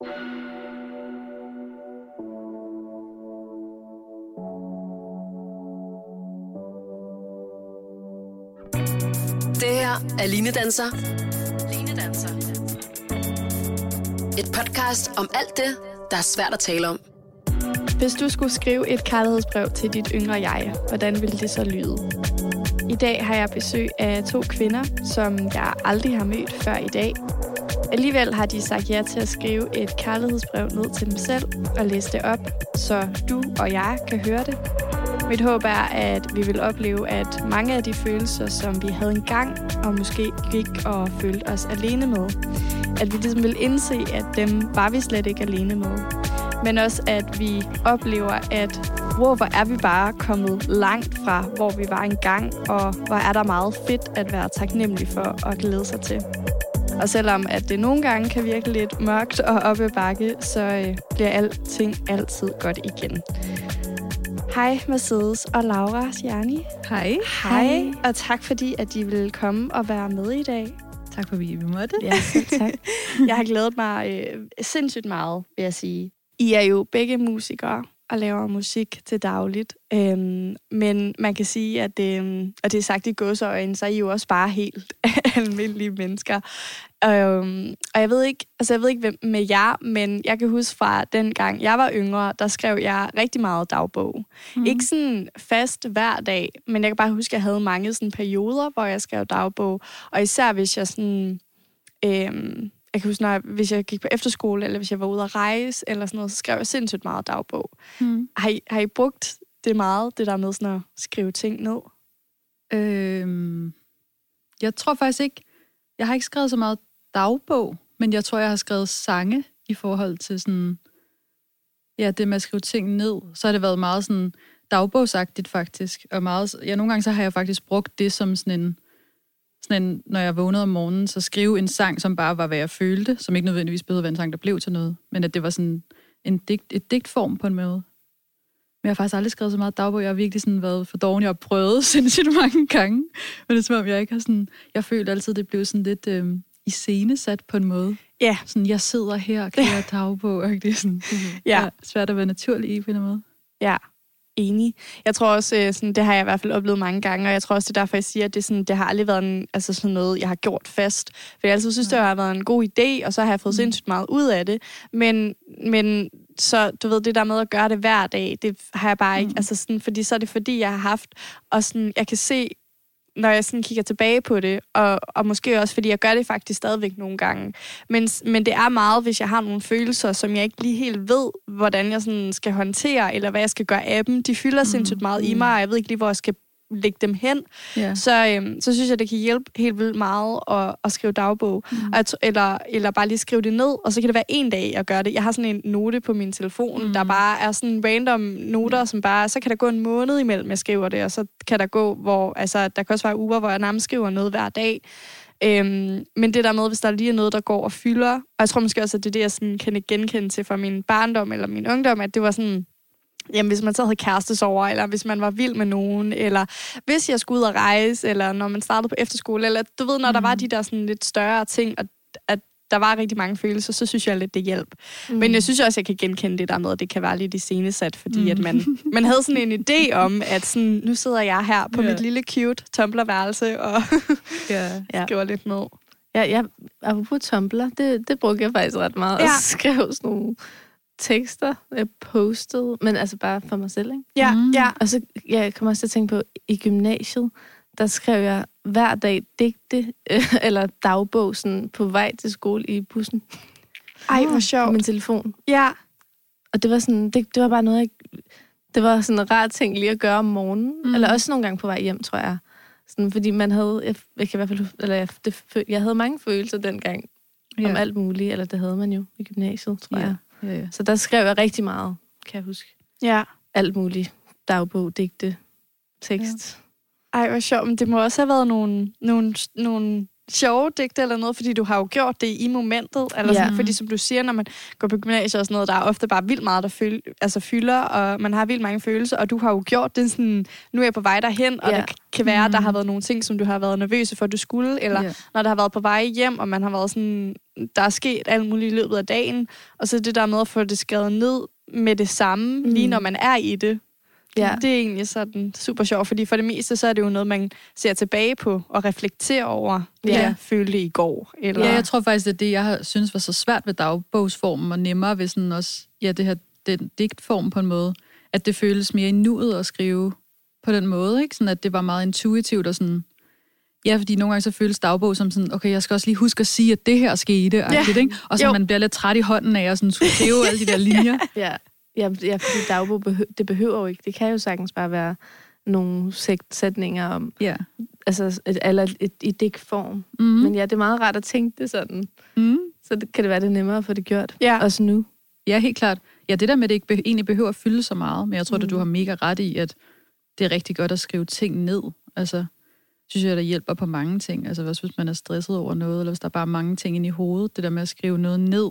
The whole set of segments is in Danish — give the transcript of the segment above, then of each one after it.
Det her er Line Danser. Line Danser. Et podcast om alt det, der er svært at tale om. Hvis du skulle skrive et kærlighedsbrev til dit yngre jeg, hvordan ville det så lyde? I dag har jeg besøg af to kvinder, som jeg aldrig har mødt før i dag. Alligevel har de sagt ja til at skrive et kærlighedsbrev ned til dem selv og læse det op, så du og jeg kan høre det. Mit håb er, at vi vil opleve, at mange af de følelser, som vi havde engang, og måske gik og følte os alene med, at vi ligesom vil indse, at dem var vi slet ikke alene med. Men også, at vi oplever, at wow, hvor er vi bare kommet langt fra, hvor vi var engang, og hvor er der meget fedt at være taknemmelig for og glæde sig til. Og selvom at det nogle gange kan virke lidt mørkt og op ad bakke, så øh, bliver alting altid godt igen. Hej Mercedes og Laura Sjani. Hej. Hej, og tak fordi, at de ville komme og være med i dag. Tak fordi vi måtte. Ja, tak. Jeg har glædet mig øh, sindssygt meget, vil jeg sige. I er jo begge musikere og laver musik til dagligt. Øhm, men man kan sige, at det, og det er sagt i godsøjne, så er I jo også bare helt almindelige mennesker. Øhm, og jeg ved ikke, altså jeg ved ikke hvem med jer, men jeg kan huske fra den gang jeg var yngre, der skrev jeg rigtig meget dagbog. Mm. Ikke sådan fast hver dag, men jeg kan bare huske, at jeg havde mange sådan perioder, hvor jeg skrev dagbog. Og især hvis jeg sådan... Øhm, jeg kan huske, når jeg, hvis jeg gik på efterskole, eller hvis jeg var ude at rejse, eller sådan noget, så skrev jeg sindssygt meget dagbog. Mm. Har, I, har I brugt det meget, det der med sådan at skrive ting ned? Øhm, jeg tror faktisk ikke, jeg har ikke skrevet så meget dagbog, men jeg tror, jeg har skrevet sange i forhold til sådan, ja, det med at skrive ting ned. Så har det været meget sådan dagbogsagtigt faktisk, og meget, ja, nogle gange så har jeg faktisk brugt det som sådan en, sådan en, når jeg vågnede om morgenen, så skrive en sang, som bare var, hvad jeg følte, som ikke nødvendigvis behøvede at være en sang, der blev til noget, men at det var sådan en digt, et digtform på en måde. Men jeg har faktisk aldrig skrevet så meget dagbog. Jeg har virkelig sådan været for dårlig og prøvet sindssygt mange gange. Men det er som om, jeg ikke har sådan... Jeg følte altid, det blev sådan lidt øh, iscenesat på en måde. Ja. Sådan, jeg sidder her og kærer dagbog. Og det er sådan, Ja. ja. svært at være naturlig i på en måde. Ja, enig. Jeg tror også, øh, sådan, det har jeg i hvert fald oplevet mange gange, og jeg tror også, det er derfor, jeg siger, at det, sådan, det har aldrig været en, altså sådan noget, jeg har gjort fast. For jeg altid synes, det har været en god idé, og så har jeg fået sindssygt meget ud af det. Men, men så, du ved, det der med at gøre det hver dag, det har jeg bare ikke, mm. altså sådan, fordi så er det fordi, jeg har haft, og sådan, jeg kan se, når jeg sådan kigger tilbage på det, og, og måske også, fordi jeg gør det faktisk stadigvæk nogle gange. Men, men det er meget, hvis jeg har nogle følelser, som jeg ikke lige helt ved, hvordan jeg sådan skal håndtere, eller hvad jeg skal gøre af dem. De fylder mm. sindssygt meget i mig, og jeg ved ikke lige, hvor jeg skal lægge dem hen, Ja. så, øhm, så synes jeg, det kan hjælpe helt vildt meget at, at skrive dagbog. Mm. Tr- eller, eller bare lige skrive det ned, og så kan det være en dag, jeg gør det. Jeg har sådan en note på min telefon, mm. der bare er sådan random noter, som bare, så kan der gå en måned imellem, jeg skriver det, og så kan der gå, hvor, altså, der kan også være uger, hvor jeg nærmest skriver noget hver dag. Øhm, men det der med, hvis der lige er noget, der går og fylder, og jeg tror måske også, at det er det, jeg sådan kan genkende til fra min barndom eller min ungdom, at det var sådan, jamen hvis man så havde kærestesover, eller hvis man var vild med nogen, eller hvis jeg skulle ud og rejse, eller når man startede på efterskole, eller du ved, når mm. der var de der sådan lidt større ting, og at der var rigtig mange følelser, så synes jeg lidt, det hjælp. Mm. Men jeg synes også, jeg kan genkende det der med, at det kan være lidt iscenesat, fordi mm. at man, man havde sådan en idé om, at sådan, nu sidder jeg her på Ja. mit lille cute Tumblr-værelse og Ja. ja. skriver lidt ned. Ja, ja, apropos Tumblr, det, det brugte jeg faktisk ret meget. Ja. Og skrev sådan nogle tekster, jeg postede, men altså bare for mig selv, ikke? Ja, Mm. ja. Og så ja, jeg kommer også til at tænke på, i gymnasiet, der skrev jeg hver dag digte, øh, eller dagbog, sådan på vej til skole i bussen Ej, hvor på sjovt. min telefon. Ja, Og det var sådan, det, det var bare noget, jeg, det var sådan en rar ting lige at gøre om morgenen. Mm. Eller også nogle gange på vej hjem, tror jeg. Sådan, fordi man havde, jeg, jeg kan i hvert fald, eller jeg, det, jeg havde mange følelser dengang ja. om alt muligt, eller det havde man jo i gymnasiet, tror Ja. jeg. Ja, ja. Så der skrev jeg rigtig meget, kan jeg huske. ja. Alt muligt. Dagbog, digte, tekst. Ej, hvor sjovt. Men det må også have været nogle, nogle, nogle sjove digte eller noget, fordi du har jo gjort det i momentet. Eller Ja. sådan, fordi som du siger, når man går på gymnasiet og sådan noget, der er ofte bare vildt meget, der føl, altså fylder, og man har vildt mange følelser, og du har jo gjort det sådan, nu er jeg på vej derhen, og Ja. ja. det kan være, at der har været nogle ting, som du har været nervøse for, at du skulle, eller Ja. når der har været på vej hjem, og man har været sådan, der er sket alt muligt i løbet af dagen, og så det der med at få det skrevet ned med det samme, mm. lige når man er i det. Ja. Det er egentlig sådan super sjovt, fordi for det meste, så er det jo noget, man ser tilbage på og reflekterer over, det Ja. jeg følte i går. Eller... Ja, jeg tror faktisk, at det, jeg har synes var så svært ved dagbogsformen, og nemmere ved sådan også, ja, det her, den digtform på en måde, at det føles mere i nuet at skrive på den måde, ikke? Sådan at det var meget intuitivt og sådan, ja, fordi nogle gange så føles dagbog som sådan, okay, jeg skal også lige huske at sige, at det her skete, ja. ikke? Og så Jo. man bliver lidt træt i hånden af at sådan skulle skrive alle de der linjer. Ja, ja, ja fordi dagbog behøver, det behøver jo ikke. Det kan jo sagtens bare være nogle sæt- sætninger om, Ja. altså et, eller et, i digtform. Mm. Men ja, det er meget rart at tænke det sådan. Mm. Så det, kan det være, det er nemmere at få det gjort. Ja. Også nu. Ja, helt klart. Ja, det der med, at det ikke be- egentlig behøver at fylde så meget, men jeg tror, mm. At du har mega ret i, at det er rigtig godt at skrive ting ned. Altså, synes jeg, der hjælper på mange ting. Altså, hvis man er stresset over noget, eller hvis der er bare mange ting ind i hovedet, det der med at skrive noget ned,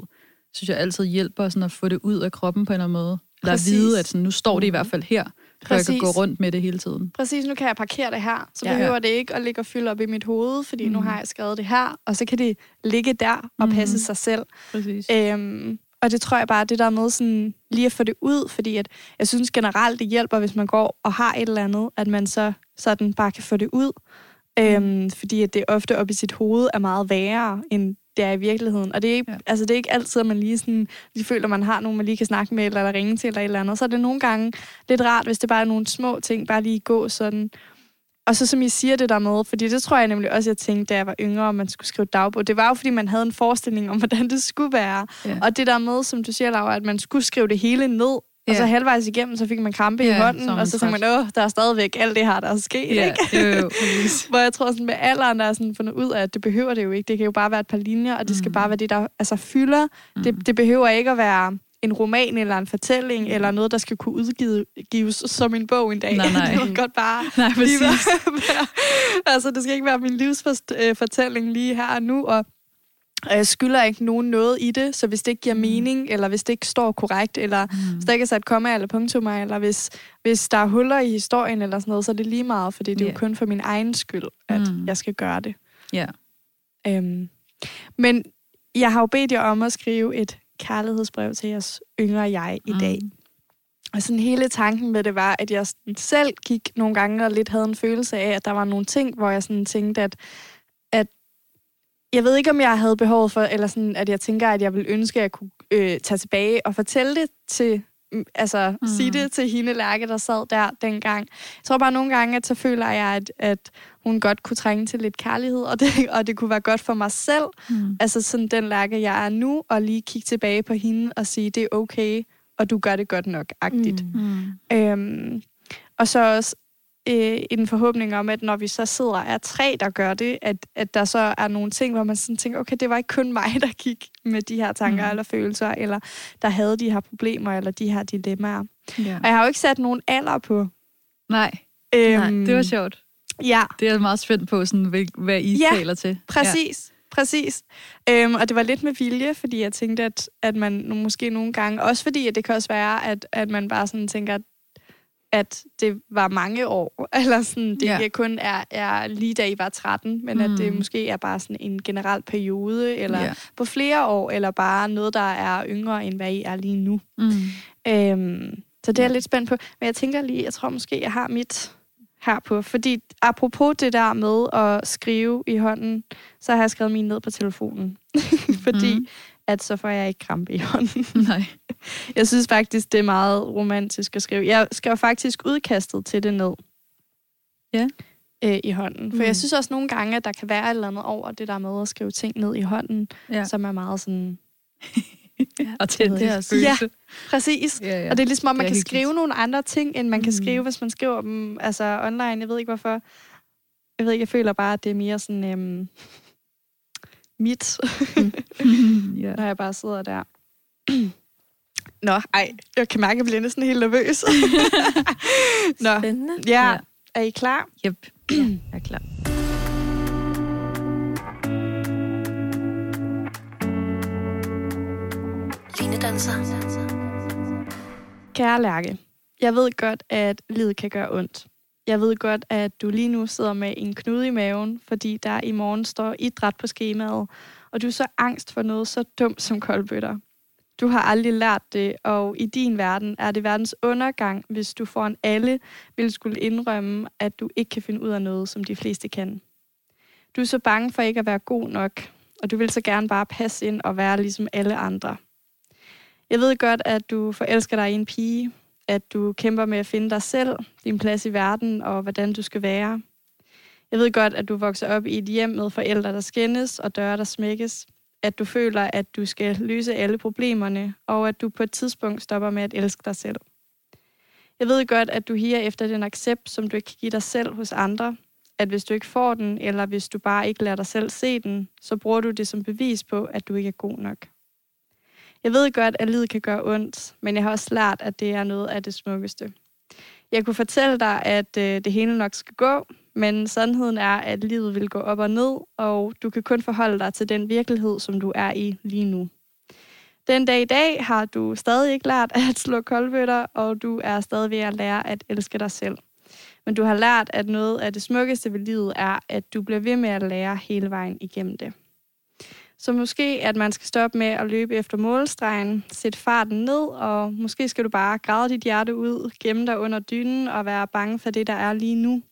synes jeg altid hjælper sådan at få det ud af kroppen på en eller anden måde. Eller at vide, at sådan, nu står det i hvert fald her, så jeg kan gå rundt med det hele tiden. Præcis, nu kan jeg parkere det her. Så Ja, ja, ja. behøver det ikke at ligge og fylde op i mit hoved, fordi mm. nu har jeg skrevet det her, og så kan det ligge der og passe Mhm. sig selv. Præcis. Øhm, og det tror jeg bare, det der med sådan, lige at få det ud, fordi at, jeg synes generelt, det hjælper, hvis man går og har et eller andet, at man så sådan bare kan få det ud. Øhm, fordi at det ofte op i sit hoved er meget værre, end det er i virkeligheden. Og det er, ikke, Ja. altså, det er ikke altid, at man lige, sådan, lige føler, at man har nogen, man lige kan snakke med, eller, eller ringe til, eller et eller andet. Så er det nogle gange lidt rart, hvis det bare er nogle små ting, bare lige gå sådan. Og så som I siger det der med, fordi det tror jeg nemlig også, jeg tænkte, da jeg var yngre, om man skulle skrive dagbog. Det var jo, fordi man havde en forestilling om, hvordan det skulle være. Ja. Og det der med, som du siger, Laura, at man skulle skrive det hele ned, ja. og så halvvejs igennem, så fik man krampe Ja, i hånden, og så tænkte man, åh, der er stadigvæk alt det her, der er sket, Ja, ikke? jo, jo. Hvor jeg tror sådan med alderen, der er sådan fundet ud af, at det behøver det jo ikke. Det kan jo bare være et par linjer, og det skal Mm. bare være det, der altså, fylder. Mm. Det, det behøver ikke at være en roman eller en fortælling, eller noget, der skal kunne udgives som en bog en dag. Nej, nej. det må godt bare Nej, lige præcis. være, være, altså, det skal ikke være min livsfortælling lige her og nu, og og jeg skylder ikke nogen noget i det, så hvis det ikke giver Mm. mening, eller hvis det ikke står korrekt, eller Mm. hvis der ikke er sat komma eller punktummer, eller hvis, hvis der er huller i historien eller sådan noget, så er det lige meget, fordi det er Ja. jo kun for min egen skyld, at Mm. jeg skal gøre det. Ja. Øhm, men jeg har jo bedt jer om at skrive et kærlighedsbrev til jeres yngre jeg i dag. Mm. Og sådan hele tanken med det var, at jeg selv gik nogle gange og lidt havde en følelse af, at der var nogle ting, hvor jeg sådan tænkte, at jeg ved ikke, om jeg havde behov for, eller sådan, at jeg tænker, at jeg ville ønske, at jeg kunne øh, tage tilbage og fortælle det til, mm, altså Mm. sige det til hende, Lærke, der sad der dengang. Jeg tror bare nogle gange, at så føler jeg, at, at hun godt kunne trænge til lidt kærlighed, og det, og det kunne være godt for mig selv, Mm. altså sådan den Lærke, jeg er nu, og lige kigge tilbage på hende og sige, det er okay, og du gør det godt nok, agtigt. Mm. Mm. Øhm, og så også øh, en forhåbning om, at når vi så sidder er tre, der gør det, at, at der så er nogle ting, hvor man sådan tænker, okay, det var ikke kun mig, der gik med de her tanker Mm. eller følelser, eller der havde de her problemer, eller de her dilemmaer. Ja. Og jeg har jo ikke sat nogen alder på. Nej, Øhm, det var sjovt. Ja, Det er jeg meget spændt på, sådan, hvad, hvad I Ja, taler til. Præcis, ja. præcis. Øhm, og det var lidt med vilje, fordi jeg tænkte, at, at man måske nogle gange, også fordi at det kan også være, at, at man bare sådan tænker, at, at det var mange år, eller sådan, det Ja. kun er, er lige da I var 13, men mm. at det Mm. måske er bare sådan en generel periode, eller Ja. på flere år, eller bare noget, der er yngre, end hvad I er lige nu. Mm. Øhm, så det er jeg lidt spændt på. Men jeg tænker lige, jeg tror måske, jeg har mit her på. Fordi apropos det der med at skrive i hånden, så har jeg skrevet min ned på telefonen. fordi Mhm. At så får jeg ikke krampe i hånden. Nej. Jeg synes faktisk, det er meget romantisk at skrive. Jeg skrev faktisk udkastet til det ned. Ja. Øh, i hånden. For Mm. jeg synes også nogle gange, at der kan være et eller andet over det der med at skrive ting ned i hånden, Ja. som er meget sådan... Og til det det er er også- Præcis. Ja, ja. Og det er ligesom, om Det man kan hyggeligt. skrive nogle andre ting, end man kan Mm. skrive, hvis man skriver dem altså, online. Jeg ved ikke, hvorfor. Jeg ved ikke, jeg føler bare, at det er mere sådan øhm, mit, mm-hmm. yeah. når jeg bare sidder der. Nå, ej, jeg kan mærke, at jeg bliver næsten helt nervøs. Nå. Spændende. Ja. ja. Er I klar? Yep, ja, jeg er klar. Linedanser. Kære Lærke, jeg ved godt, at livet kan gøre ondt. Jeg ved godt, at du lige nu sidder med en knude i maven, fordi der i morgen står idræt på skemaet, og du er så angst for noget så dumt som koldbøtter. Du har aldrig lært det, og i din verden er det verdens undergang, hvis du foran alle vil skulle indrømme, at du ikke kan finde ud af noget, som de fleste kan. Du er så bange for ikke at være god nok, og du vil så gerne bare passe ind og være ligesom alle andre. Jeg ved godt, at du forelsker dig i en pige, at du kæmper med at finde dig selv, din plads i verden og hvordan du skal være. Jeg ved godt, at du vokser op i et hjem med forældre, der skændes og døre, der smækkes. At du føler, at du skal løse alle problemerne, og at du på et tidspunkt stopper med at elske dig selv. Jeg ved godt, at du higer efter den accept, som du ikke kan give dig selv hos andre. At hvis du ikke får den, eller hvis du bare ikke lader dig selv se den, så bruger du det som bevis på, at du ikke er god nok. Jeg ved godt, at livet kan gøre ondt, men jeg har også lært, at det er noget af det smukkeste. Jeg kunne fortælle dig, at øh, det hele nok skal gå, men sandheden er, at livet vil gå op og ned, og du kan kun forholde dig til den virkelighed, som du er i lige nu. Den dag i dag har du stadig ikke lært at slå koldbøtter, og du er stadig ved at lære at elske dig selv. Men du har lært, at noget af det smukkeste ved livet er, at du bliver ved med at lære hele vejen igennem det. Så måske, at man skal stoppe med at løbe efter målstregen, sætte farten ned, og måske skal du bare græde dit hjerte ud, gemme dig under dynen og være bange for det, der er lige nu.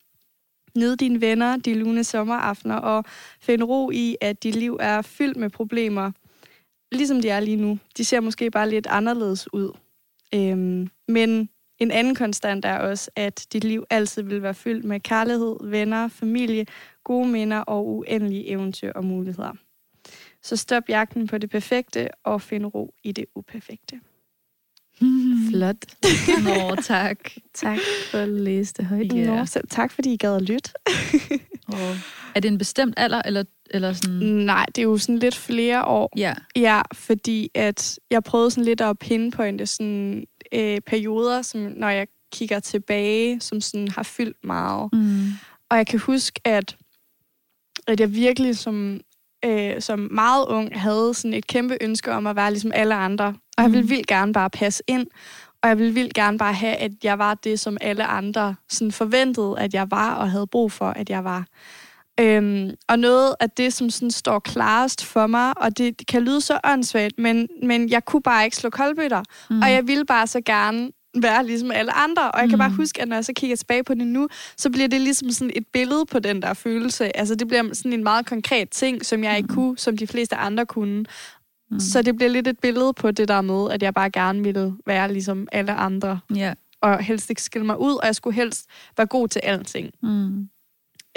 Nyd dine venner de lune sommeraftener og find ro i, at dit liv er fyldt med problemer, ligesom de er lige nu. De ser måske bare lidt anderledes ud. Øhm, men en anden konstant er også, at dit liv altid vil være fyldt med kærlighed, venner, familie, gode minder og uendelige eventyr og muligheder. Så stop jagten på det perfekte og find ro i det uperfekte. Flot. Nå, tak. Tak for at læse det højt. Ja. Nå, selv tak, fordi I gad at lytte. Og er det en bestemt alder, eller, eller sådan... Nej, det er jo sådan lidt flere år. Ja. Ja, fordi at jeg prøvede sådan lidt at pinpointe sådan øh, perioder, som når jeg kigger tilbage, som sådan har fyldt meget. Mm. Og jeg kan huske, at, at jeg virkelig som, øh, som meget ung havde sådan et kæmpe ønske om at være ligesom alle andre. Og jeg ville Mm. vildt gerne bare passe ind. Og jeg ville vildt gerne bare have, at jeg var det, som alle andre sådan forventede, at jeg var, og havde brug for, at jeg var. Øhm, og noget af det, som sådan står klarest for mig, og det, det kan lyde så åndssvagt, men, men jeg kunne bare ikke slå koldbøtter. Mm. Og jeg ville bare så gerne være ligesom alle andre. Og jeg kan Mm. bare huske, at når jeg så kigger tilbage på det nu, så bliver det ligesom sådan et billede på den der følelse. Altså det bliver sådan en meget konkret ting, som jeg ikke kunne, som de fleste andre kunne. Mm. Så det bliver lidt et billede på det der med, at jeg bare gerne ville være ligesom alle andre. Ja. Og helst ikke skille mig ud, og jeg skulle helst være god til alting. Mm.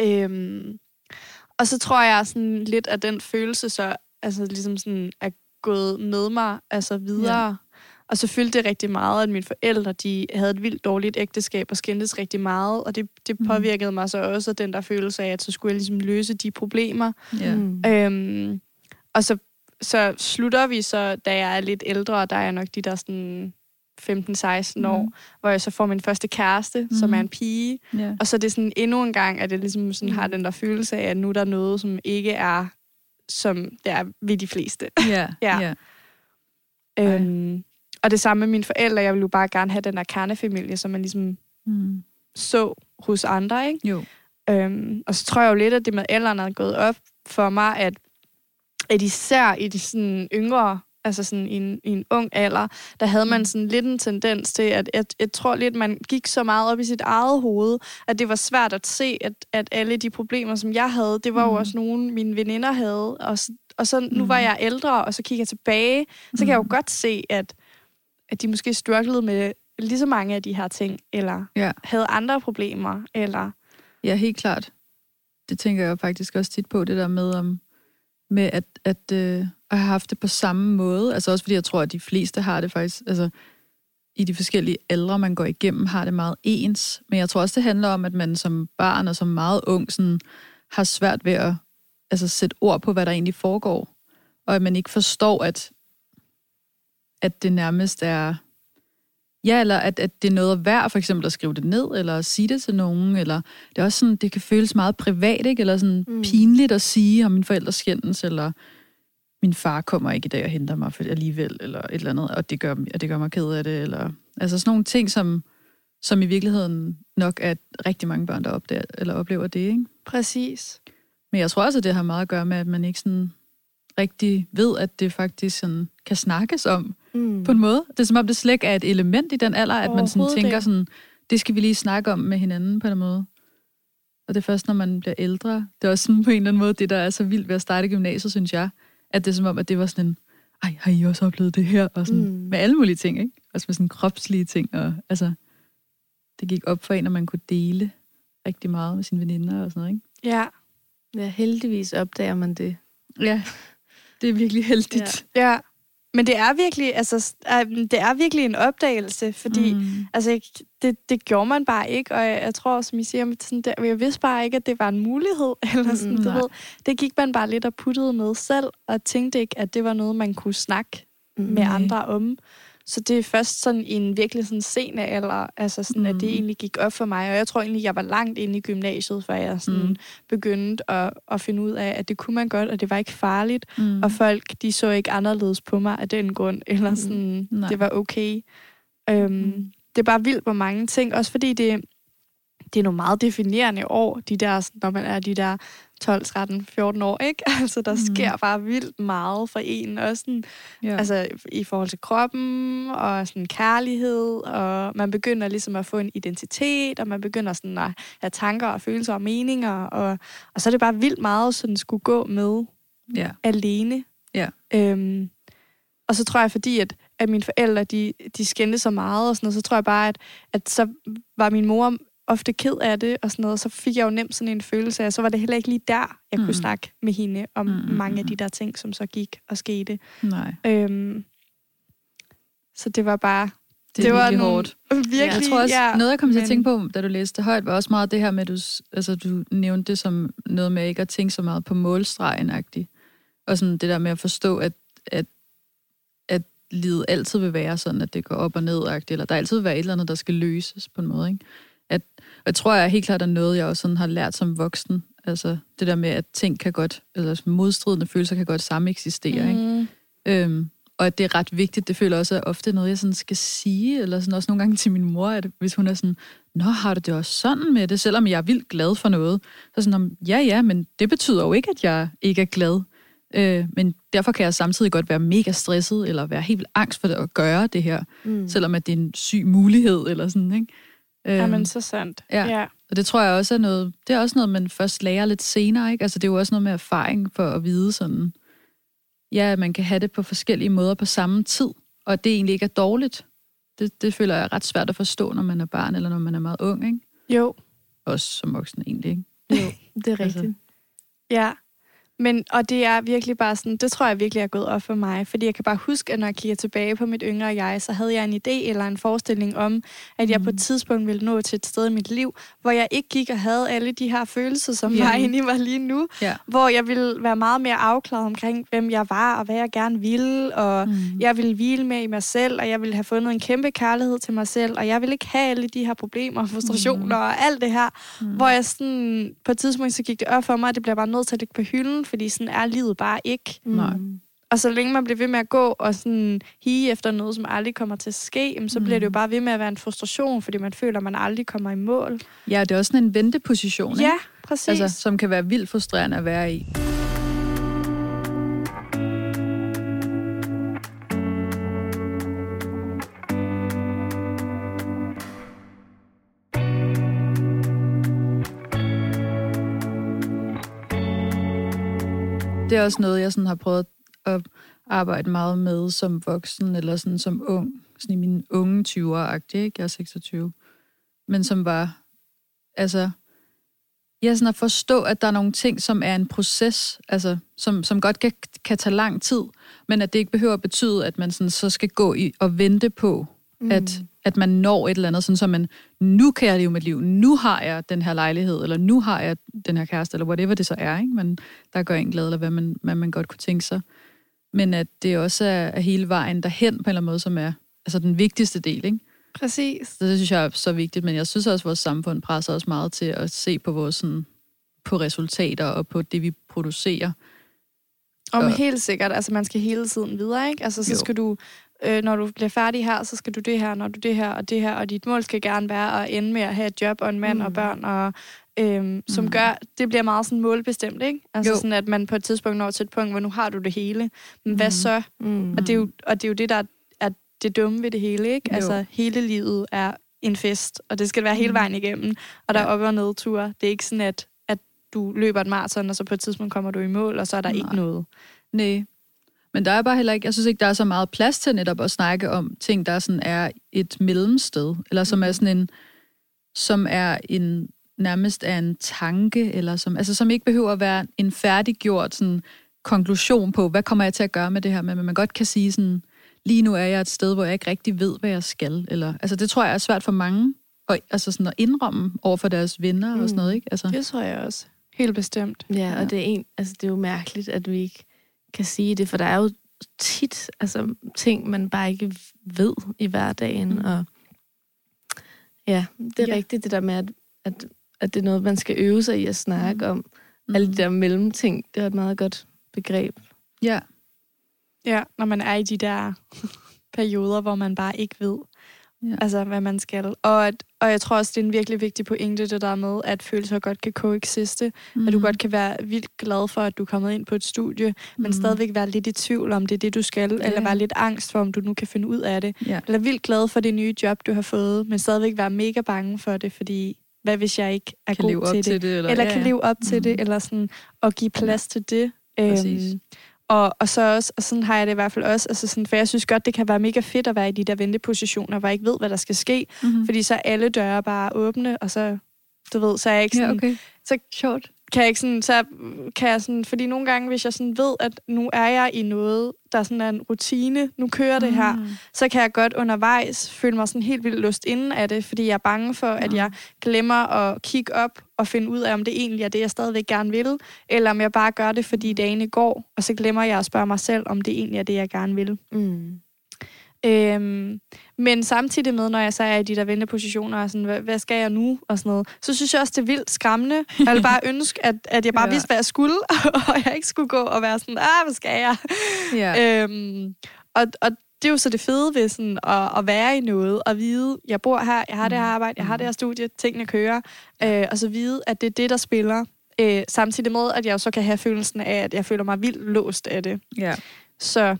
Øhm, og så tror jeg sådan lidt, at den følelse så altså ligesom sådan er gået med mig altså videre. Og så fyldte det rigtig meget, at mine forældre de havde et vildt dårligt ægteskab og skændtes rigtig meget. Og det, det Mhm. påvirkede mig så også, den der følelse af, at så skulle jeg ligesom løse de problemer. Ja. Mm. Øhm, og så, så slutter vi så, da jeg er lidt ældre, der er jeg nok de der sådan 15-16 år, Mhm. hvor jeg så får min første kæreste, mm. som er en pige. Ja. Og så er det sådan endnu en gang, at det ligesom sådan har den der følelse af, at nu er der noget, som ikke er, som det er ved de fleste. Ja. Ja. ja. Øhm, og det samme med mine forældre. Jeg ville jo bare gerne have den der kernefamilie, som man ligesom Mm. så hos andre, ikke? Jo. Øhm, og så tror jeg jo lidt, at det med alderen er gået op for mig, at, at især i de sådan yngre, altså sådan i en, i en ung alder, der havde man sådan lidt en tendens til, at jeg, jeg tror lidt, man gik så meget op i sit eget hoved, at det var svært at se, at, at alle de problemer, som jeg havde, det var jo Mm. også nogle, mine veninder havde. Og, så- og så nu Mm. var jeg ældre, og så kigger jeg tilbage, så kan jeg jo Mm. godt se, at, at de måske strugglede med lige så mange af de her ting, eller Ja. havde andre problemer, eller... Ja, helt klart. Det tænker jeg faktisk også tit på, det der med, om, med at, at, øh, at have haft det på samme måde. Altså også fordi jeg tror, at de fleste har det faktisk, altså i de forskellige aldre, man går igennem, har det meget ens. Men jeg tror også, det handler om, at man som barn og som meget ung sådan, har svært ved at altså, sætte ord på, hvad der egentlig foregår. Og at man ikke forstår, at, at det nærmest er... Ja, eller at, at det er noget værd, for eksempel at skrive det ned, eller at sige det til nogen, eller det er også sådan, det kan føles meget privat, ikke? Eller sådan Mm. pinligt at sige om min forældre skændes, eller min far kommer ikke i dag og henter mig for alligevel, eller et eller andet, og det gør, og det gør mig ked af det, eller, altså sådan nogle ting, som, som i virkeligheden nok er rigtig mange børn, der opdager, eller oplever det, ikke? Præcis. Men jeg tror også, at det har meget at gøre med, at man ikke sådan rigtig ved, at det faktisk sådan kan snakkes om Mm. på en måde. Det er som om, det slet ikke er et element i den alder, at man sådan tænker sådan, det skal vi lige snakke om med hinanden på en måde. Og det er først, når man bliver ældre. Det er også sådan på en eller anden måde, det der er så vildt ved at starte gymnasiet, synes jeg, at det er som om, at det var sådan en, ej, har I også oplevet det her? Og sådan, Mm. med alle mulige ting, ikke? Også med sådan kropslige ting. Og, altså, det gik op for en, at man kunne dele rigtig meget med sine veninder og sådan noget, ikke? Ja. Ja, heldigvis opdager man det. Ja, det er virkelig heldigt. Ja. Men det er virkelig, altså, det er virkelig en opdagelse, fordi mm. Altså, det, det gjorde man bare ikke, og jeg, jeg tror, som I siger, sådan der, jeg vidste bare ikke, at det var en mulighed, eller sådan, Mm, du nej. ved. Det gik man bare lidt og puttede med selv, og tænkte ikke, at det var noget, man kunne snakke Mm. med andre om. Så det er først sådan i en virkelig sådan sen alder, altså sådan, mm. at det Mm. egentlig gik op for mig. Og jeg tror egentlig, jeg var langt inde i gymnasiet, før jeg sådan Mm. begyndte at, at finde ud af, at det kunne man godt, og det var ikke farligt. Mm. Og folk, de så ikke anderledes på mig af den grund, eller sådan, Nej. det var okay. Øhm, Mm. Det er bare vildt på mange ting, også fordi det, det er nogle meget definerende år, de der, sådan, når man er de der 12, 13, 14 år, ikke? Altså, der Mm. sker bare vildt meget for en, også sådan, ja. altså i forhold til kroppen, og sådan kærlighed, og man begynder ligesom at få en identitet, og man begynder sådan at have tanker og følelser og meninger, og, og så er det bare vildt meget, sådan skulle gå med ja. alene. Ja. Øhm, og så tror jeg, fordi at, at mine forældre, de, de skændte så meget og sådan noget, så tror jeg bare, at, at så var min mor ofte ked af det og sådan noget, så fik jeg jo nemt sådan en følelse af, så var det heller ikke lige der, jeg mm. Kunne snakke med hende om Mm, mm, mange af mm. de der ting, som så gik og skete. Nej, Øhm, så det var bare... det er var nogle- hårdt. Virkelig, jeg tror også, ja, noget jeg kom til at men- tænke på, da du læste det højt, var også meget det her med, at du, altså, du nævnte det som noget med ikke at tænke så meget på målstregen -agtigt. Og sådan det der med at forstå, at, at, at livet altid vil være sådan, at det går op og ned eller der altid vil være et eller andet, der skal løses på en måde. Ikke? At, og jeg tror, jeg helt klart er noget, jeg også sådan har lært som voksen. Altså det der med, at ting kan godt, eller modstridende følelser kan godt samme eksistere. Ikke? Mm, Øhm, og at det er ret vigtigt, det føler også er ofte noget, jeg sådan skal sige, eller sådan også nogle gange til min mor, at hvis hun er sådan, Nå, har du det også sådan med det, selvom jeg er vildt glad for noget. Så sådan, "Om, ja, ja, men det betyder jo ikke, at jeg ikke er glad. Øh, men derfor kan jeg samtidig godt være mega stresset, eller være helt vildt angst for det, at gøre det her, Mm. selvom at det er en syg mulighed, eller sådan, ikke? Øhm, Jamen, så sandt. ja. ja. og det tror jeg også er noget, det er også noget, man først lærer lidt senere, ikke? Altså det er jo også noget med erfaring for at vide sådan, ja, man kan have det på forskellige måder på samme tid, og det egentlig ikke er dårligt. Det, det føler jeg er ret svært at forstå, når man er barn, eller når man er meget ung, ikke? Jo, Også som voksen egentlig, ikke? Jo, det er Altså. rigtigt. Ja, men, og det er virkelig bare sådan, det tror jeg virkelig er gået op for mig, fordi jeg kan bare huske, at når jeg kigger tilbage på mit yngre jeg, så havde jeg en idé eller en forestilling om, at jeg på et Mm. tidspunkt ville nå til et sted i mit liv, hvor jeg ikke gik og havde alle de her følelser, som Ja. jeg egentlig var lige nu, Ja. hvor jeg ville være meget mere afklaret omkring, hvem jeg var og hvad jeg gerne ville, og Mm. jeg ville hvile med i mig selv, og jeg ville have fundet en kæmpe kærlighed til mig selv, og jeg ville ikke have alle de her problemer og frustrationer Mm. og alt det her, Mm. hvor jeg sådan, på et tidspunkt så gik det op for mig, at det bliver bare nødt til at ligge på hylden, fordi sådan er livet bare ikke. Nej. Mm. Og så længe man bliver ved med at gå og sådan hige efter noget, som aldrig kommer til at ske, jamen, så Mm. bliver det jo bare ved med at være en frustration, fordi man føler, at man aldrig kommer i mål. Ja, det er også sådan en venteposition, ikke? Ja, præcis. Altså, som kan være vildt frustrerende at være i. Det er også noget, jeg sådan har prøvet at arbejde meget med som voksen, eller sådan som ung, sådan i mine unge 20'er-agtige, ikke? Jeg er 26. Men som var, altså, ja, sådan at forstå, at der er nogle ting, som er en proces, altså, som, som godt kan, kan tage lang tid, men at det ikke behøver at betyde, at man sådan, så skal gå i og vente på, mm. at, at man når et eller andet, sådan så man, nu kan jeg leve mit liv, nu har jeg den her lejlighed, eller nu har jeg den her kæreste, eller whatever det så er, ikke? Men der gør en glad, eller hvad man, hvad man godt kunne tænke sig. Men at det også er, er hele vejen derhen på en eller anden måde, som er altså den vigtigste del, ikke? præcis. Så det synes jeg er så vigtigt, men jeg synes også, at vores samfund presser os meget til at se på vores sådan, på resultater og på det, vi producerer. Om Og- helt sikkert. Altså, man skal hele tiden videre, ikke? Altså, så Jo. skal du, øh, når du bliver færdig her, så skal du det her, når du det her og det her, og dit mål skal gerne være at ende med at have et job og en mand mm. og børn, og, øhm, som Mm. gør, det bliver meget sådan målbestemt, ikke? Altså Jo. sådan, at man på et tidspunkt når til et punkt, hvor nu har du det hele. Men hvad Mm. så? Mm. Og det, er jo, og det er jo det, der er det dumme ved det hele, ikke? Jo. Altså, hele livet er en fest, og det skal være hele Mm. vejen igennem. Og der er op- og nedture. Det er ikke sådan, at, at du løber et maraton, og så på et tidspunkt kommer du i mål, og så er der Nej. ikke noget. Nej. Men der er bare heller ikke, jeg synes ikke, der er så meget plads til netop at snakke om ting, der sådan er et mellemsted, eller som er sådan en, som er en, nærmest er en tanke, eller som, altså som ikke behøver at være en færdiggjort sådan, konklusion på, hvad kommer jeg til at gøre med det her, men man godt kan sige sådan, lige nu er jeg et sted, hvor jeg ikke rigtig ved, hvad jeg skal, eller, altså det tror jeg er svært for mange, og, altså sådan at indrømme over for deres venner mm. og sådan noget, ikke? Altså, Det tror jeg også. Helt bestemt. Ja, Ja. og det er, en, altså, det er jo mærkeligt, at vi ikke kan sige det, for der er jo tit altså, ting, man bare ikke ved i hverdagen. Mm. Mm. Og ja, det er Ja. rigtigt det der med, at, at, at det er noget, man skal øve sig i at snakke om. Mm. Alle de der mellemting, det er et meget godt begreb. Ja, Ja, når man er i de der perioder, hvor man bare ikke ved, Ja. ja. altså, hvad man skal. Og, at, og jeg tror også, det er en virkelig vigtig pointe, det der med, at følelser godt kan koexiste. Mm. At du godt kan være vildt glad for, at du er kommet ind på et studie, mm. men stadigvæk være lidt i tvivl om, det er det, du skal, ja. eller være lidt angst for, om du nu kan finde ud af det. Ja. Eller vildt glad for det nye job, du har fået, men stadigvæk være mega bange for det, fordi hvad hvis jeg ikke er kan god leve op til det? til det. Eller, eller ja, kan ja. leve op til Mhm. det, eller sådan at give plads til det. Øhm, og, og så også, og sådan har jeg det i hvert fald også, altså sådan, for jeg synes godt, det kan være mega fedt at være i de der ventepositioner, hvor jeg ikke ved, hvad der skal ske, Mm-hmm. fordi så er alle døre bare åbne, og så, du ved, så er jeg ikke sådan, Ja, okay. så Sjovt. Kan jeg ikke sådan, så kan jeg sådan, fordi nogle gange, hvis jeg sådan ved, at nu er jeg i noget, der sådan er en rutine, nu kører det her, Mm. så kan jeg godt undervejs føle mig sådan helt vildt lyst inden af det, fordi jeg er bange for, at Mm. jeg glemmer at kigge op og finde ud af, om det egentlig er det, jeg stadigvæk gerne vil, eller om jeg bare gør det, fordi dagene går, og så glemmer jeg at spørge mig selv, om det egentlig er det, jeg gerne vil. Mm. Øhm, men samtidig med, når jeg så er i de der ventepositioner, og sådan, hvad, hvad skal jeg nu, og sådan noget, så synes jeg også, det er vildt skræmmende. Jeg vil bare ønske, at, at jeg bare Ja. vidste, hvad jeg skulle, og jeg ikke skulle gå og være sådan, ah, hvad skal jeg? Ja. Øhm, og, og det er jo så det fede ved sådan at, at være i noget, og vide, jeg bor her, jeg har det her arbejde, jeg har det her studie, tingene kører, øh, og så vide, at det er det, der spiller. Øh, samtidig med, at jeg jo så kan have følelsen af, at jeg føler mig vildt låst af det. ja. Så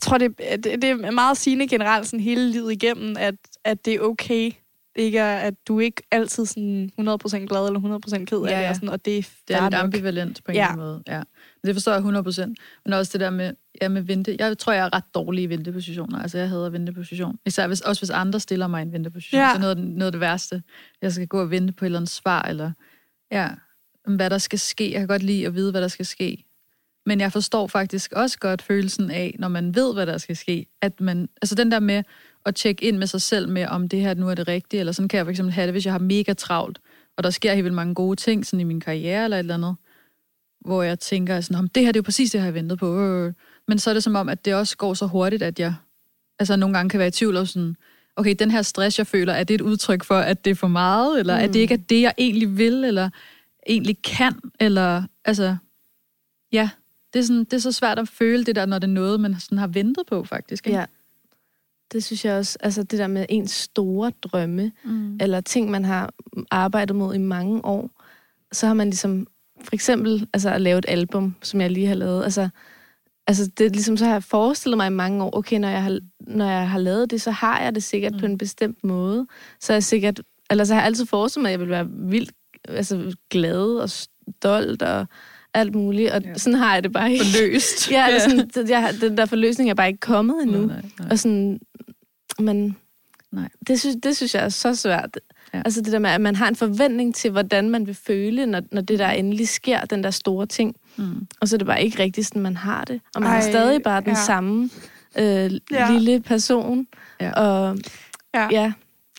jeg tror, det, det, det er meget sigende generelt sådan hele livet igennem, at, at det er okay, ikke er, at du er ikke altid sådan 100% glad eller 100% ked af Ja, det, ja. og, sådan, og det er, Det er lidt nok. ambivalent på en Ja. måde. Ja. Men Det forstår jeg 100%. Men også det der med, ja, med vente. Jeg tror, jeg er ret dårlig i ventepositioner. Altså, jeg hader venteposition. Især hvis, også hvis andre stiller mig en venteposition. Ja. Ja. Så noget, det- noget af det værste. Jeg skal gå og vente på et eller andet svar, eller ja, hvad der skal ske. Jeg kan godt lide at vide, hvad der skal ske. Men jeg forstår faktisk også godt følelsen af, når man ved, hvad der skal ske, at man, altså den der med at tjekke ind med sig selv med, om det her nu er det rigtige, eller sådan kan jeg for eksempel have det, hvis jeg har mega travlt, og der sker helt vildt mange gode ting sådan i min karriere eller et eller andet, hvor jeg tænker sådan, om det her det er jo præcis det, jeg har ventet på. Øh. Men så er det som om, at det også går så hurtigt, at jeg altså nogle gange kan være i tvivl om sådan, okay, den her stress, jeg føler, er det et udtryk for, at det er for meget, eller mm. at det ikke er det, jeg egentlig vil, eller egentlig kan, eller altså, ja, det er, sådan, det er så svært at føle det der, når det er noget, man sådan har ventet på, faktisk. Ikke? Ja. Det synes jeg også, altså det der med ens store drømme, Mm. eller ting, man har arbejdet mod i mange år, så har man ligesom, for eksempel, altså at lave et album, som jeg lige har lavet, altså, altså det er ligesom, så har jeg forestillet mig i mange år, okay, når jeg har, når jeg har lavet det, så har jeg det sikkert mm. på en bestemt måde, så er jeg sikkert, eller så har jeg altid forestillet mig, at jeg vil være vildt altså, glad og stolt og alt muligt, og Ja. sådan har jeg det bare ikke. Forløst. Ja, eller sådan, det- jeg, den der forløsning er bare ikke kommet endnu. Nej, nej, nej. Og sådan, men Nej. Det, synes, det synes jeg er så svært. Ja. Altså det der med, at man har en forventning til, hvordan man vil føle, når, når det der endelig sker, den der store ting. Mm. Og så er det bare ikke rigtigt, sådan man har det. Og man Ej, er stadig bare den ja. samme øh, ja. lille person. Ja. Og Ja. ja,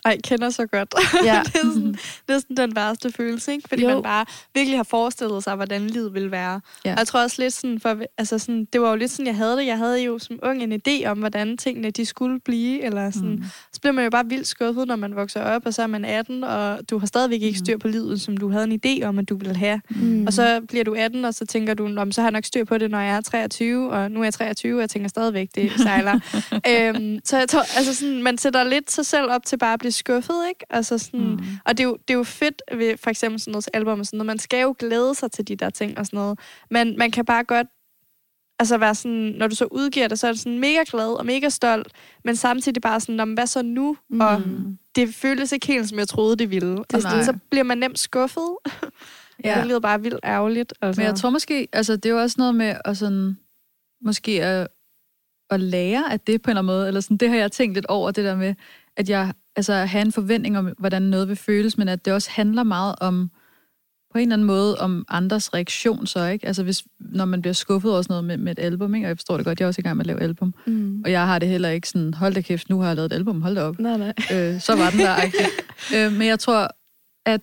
Ej, kender så godt. Ja. det, er sådan, det er sådan den værste følelse, ikke? Fordi Jo. man bare virkelig har forestillet sig, hvordan livet ville være. Ja. Og jeg tror også lidt sådan, for, altså sådan, det var jo lidt sådan, jeg havde det. Jeg havde jo som ung en idé om, hvordan tingene de skulle blive. Eller sådan. Mm. Så bliver man jo bare vildt skuffet, når man vokser op, og så er man 18, og du har stadigvæk ikke styr på livet, som du havde en idé om, at du ville have. Mm. Og så bliver du 18, og så tænker du, "Nå, så har jeg nok styr på det, når jeg er 23, og nu er jeg 23, og jeg tænker stadigvæk, det sejler. øhm, så jeg tror, altså sådan, man sætter lidt sig selv op til bare at blive skuffet, ikke? Altså sådan, mm. Og det er, jo, det er jo fedt ved for eksempel sådan noget album og sådan noget. Man skal jo glæde sig til de der ting og sådan noget. Men man kan bare godt altså være sådan, når du så udgiver det, så er du sådan mega glad og mega stolt, men samtidig bare sådan, "Nå, men hvad så nu? Mm. Og det føles ikke helt, som jeg troede, det ville. Og Nej. sådan, så bliver man nemt skuffet. Ja. Det lyder bare vildt ærgerligt. Altså. Men jeg tror måske, altså det er jo også noget med at sådan, måske at, at lære af det på en eller anden måde, eller sådan, det har jeg tænkt lidt over, det der med, at jeg, altså at have en forventning om, hvordan noget vil føles, men at det også handler meget om, på en eller anden måde, om andres reaktion så, ikke? Altså hvis, når man bliver skuffet over sådan noget med, med et album, ikke? Og jeg forstår det godt, jeg er også i gang med at lave album, Mm. og jeg har det heller ikke sådan, hold da kæft, nu har jeg lavet et album, hold da op Nej, nej. øh, så var den der. øh, men jeg tror, at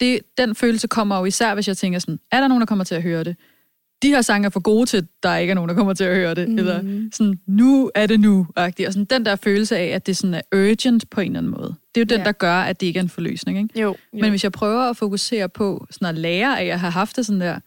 det, den følelse kommer jo især, hvis jeg tænker sådan, er der nogen, der kommer til at høre det? De her sange er for gode til, at der ikke er nogen, der kommer til at høre det. Mm. Eller sådan, nu er det nu. -agtigt. Og sådan, den der følelse af, at det sådan er urgent på en eller anden måde. Det er jo den, Ja. der gør, at det ikke er en forløsning. Ikke? Jo, Men hvis jeg prøver at fokusere på, sådan at lære af at have haft det sådan der,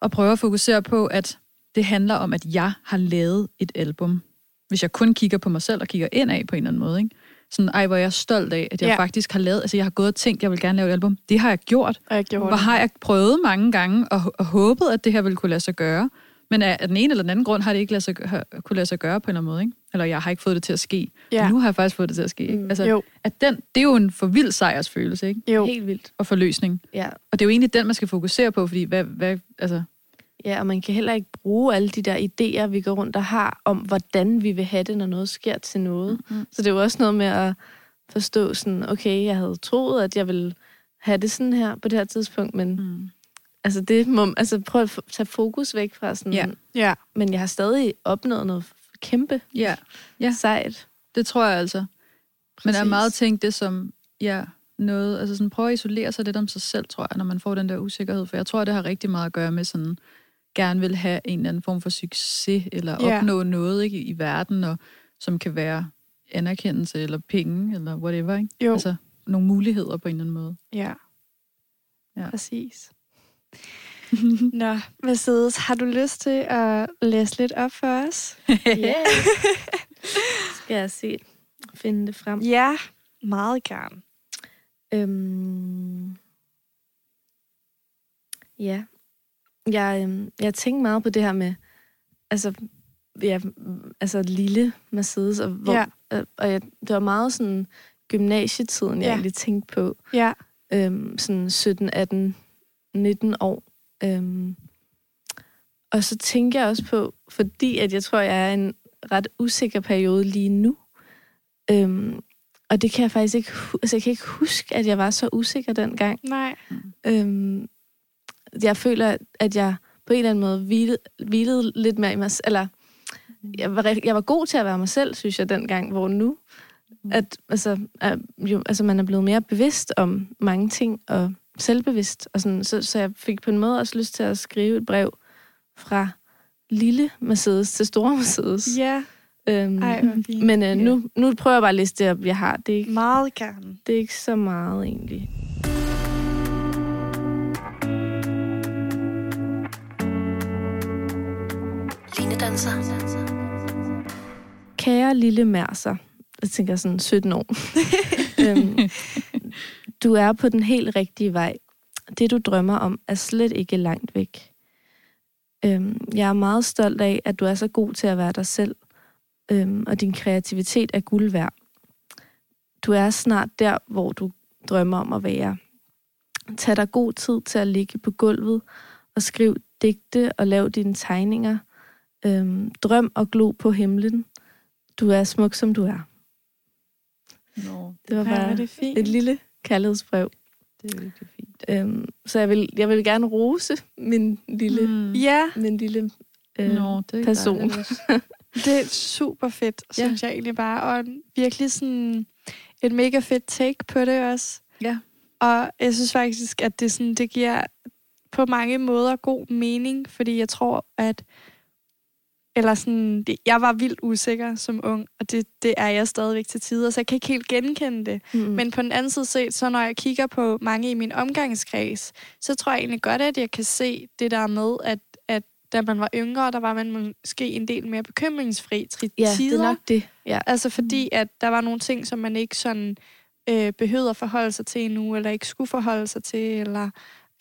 og prøver at fokusere på, at det handler om, at jeg har lavet et album. Hvis jeg kun kigger på mig selv og kigger ind af på en eller anden måde, ikke? Sådan, ej, hvor er jeg stolt af, at jeg Ja. faktisk har lavet, altså jeg har gået og tænkt, jeg vil gerne lave et album. Det har jeg gjort. og jeg gjorde Hvor det. har jeg prøvet mange gange og, og håbet, at det her ville kunne lade sig gøre. Men af, af den ene eller den anden grund har det ikke lade sig, har, kunne lade sig gøre på en eller anden måde. Ikke? Eller jeg har ikke fået det til at ske. Ja. Ja. Nu har jeg faktisk fået det til at ske. Ikke? Mm. Altså, Jo. At den, det er jo en for vild sejrsfølelse, ikke? Jo. Helt vildt. Og forløsning. Ja. Og det er jo egentlig den, man skal fokusere på, fordi hvad, hvad, altså, Ja, og man kan heller ikke bruge alle de der idéer, vi går rundt og har, om hvordan vi vil have det, når noget sker til noget. Mm. Så det er jo også noget med at forstå sådan, okay, jeg havde troet, at jeg ville have det sådan her på det her tidspunkt, men mm. altså det må, altså prøv at tage fokus væk fra sådan, Ja. Ja. men jeg har stadig opnået noget kæmpe ja, ja. sejt. det tror jeg altså. Men er Præcis. meget tænkt det som, ja, noget, altså sådan prøve at isolere sig lidt om sig selv, tror jeg, når man får den der usikkerhed. For jeg tror, det har rigtig meget at gøre med sådan, gerne vil have en eller anden form for succes, eller Ja. opnå noget ikke, i verden, og, som kan være anerkendelse, eller penge, eller whatever, ikke? Jo. Altså nogle muligheder på en eller anden måde. Ja. Ja. Præcis. Nå, Mercedes, har du lyst til at læse lidt op for os? Yeah. Skal jeg se, finde det frem. Ja, meget gerne. Øhm, ja. Jeg, øhm, jeg tænkte meget på det her med, altså, ja, altså lille Mercedes, og, hvor, Ja. øh, og jeg, det var meget sådan gymnasietiden, jeg Ja. egentlig tænkte på. Ja. Øhm, sådan 17, 18, 19 år. Øhm, og så tænker jeg også på, fordi at jeg tror, jeg er en ret usikker periode lige nu. Øhm, og det kan jeg faktisk ikke, altså jeg kan ikke huske, at jeg var så usikker dengang. Nej. Øhm, jeg føler, at jeg på en eller anden måde hvilede, hvilede lidt mere i mig selv. Eller, jeg var, jeg var god til at være mig selv, synes jeg, dengang, hvor nu, at altså, er, jo, altså, man er blevet mere bevidst om mange ting, og selvbevidst. Og sådan, så, så jeg fik på en måde også lyst til at skrive et brev fra lille Mercedes til store Mercedes. Ja, Øhm, ej, men øh, nu, nu prøver jeg bare at læse det op, jeg har. Det er ikke, Meget gerne. det er ikke så meget, egentlig. Linedanser. Kære lille Mærser, jeg tænker sådan 17 år. øhm, du er på den helt rigtige vej. Det, du drømmer om, er slet ikke langt væk. Øhm, jeg er meget stolt af, at du er så god til at være dig selv, øhm, og din kreativitet er guld værd. Du er snart der, hvor du drømmer om at være. Tag dig god tid til at ligge på gulvet og skriv digte og lav dine tegninger. Øhm, drøm og glo på himlen. Du er smuk, som du er. Nå, Det var hvor er bare det fint. et lille kærlighedsbrev. det er virkelig fint. Øhm, så jeg vil, jeg vil gerne rose min lille, mm. Ja, min lille øh, Nå, det er person. det er super fedt, Ja. synes jeg egentlig bare. Og virkelig sådan et mega fedt take på det også. Ja. Og jeg synes faktisk, at det, sådan, det giver på mange måder god mening, fordi jeg tror, at eller sådan, det, jeg var vildt usikker som ung, og det, det er jeg stadigvæk til tider, så jeg kan ikke helt genkende det. Mm. Men på den anden side set, så når jeg kigger på mange i min omgangskreds, så tror jeg egentlig godt, at jeg kan se det der med, at, at da man var yngre, der var man måske en del mere bekymringsfri til ja, tider. det er nok det. Ja. Altså fordi, at der var nogle ting, som man ikke sådan øh, behøvede at forholde sig til endnu, eller ikke skulle forholde sig til, eller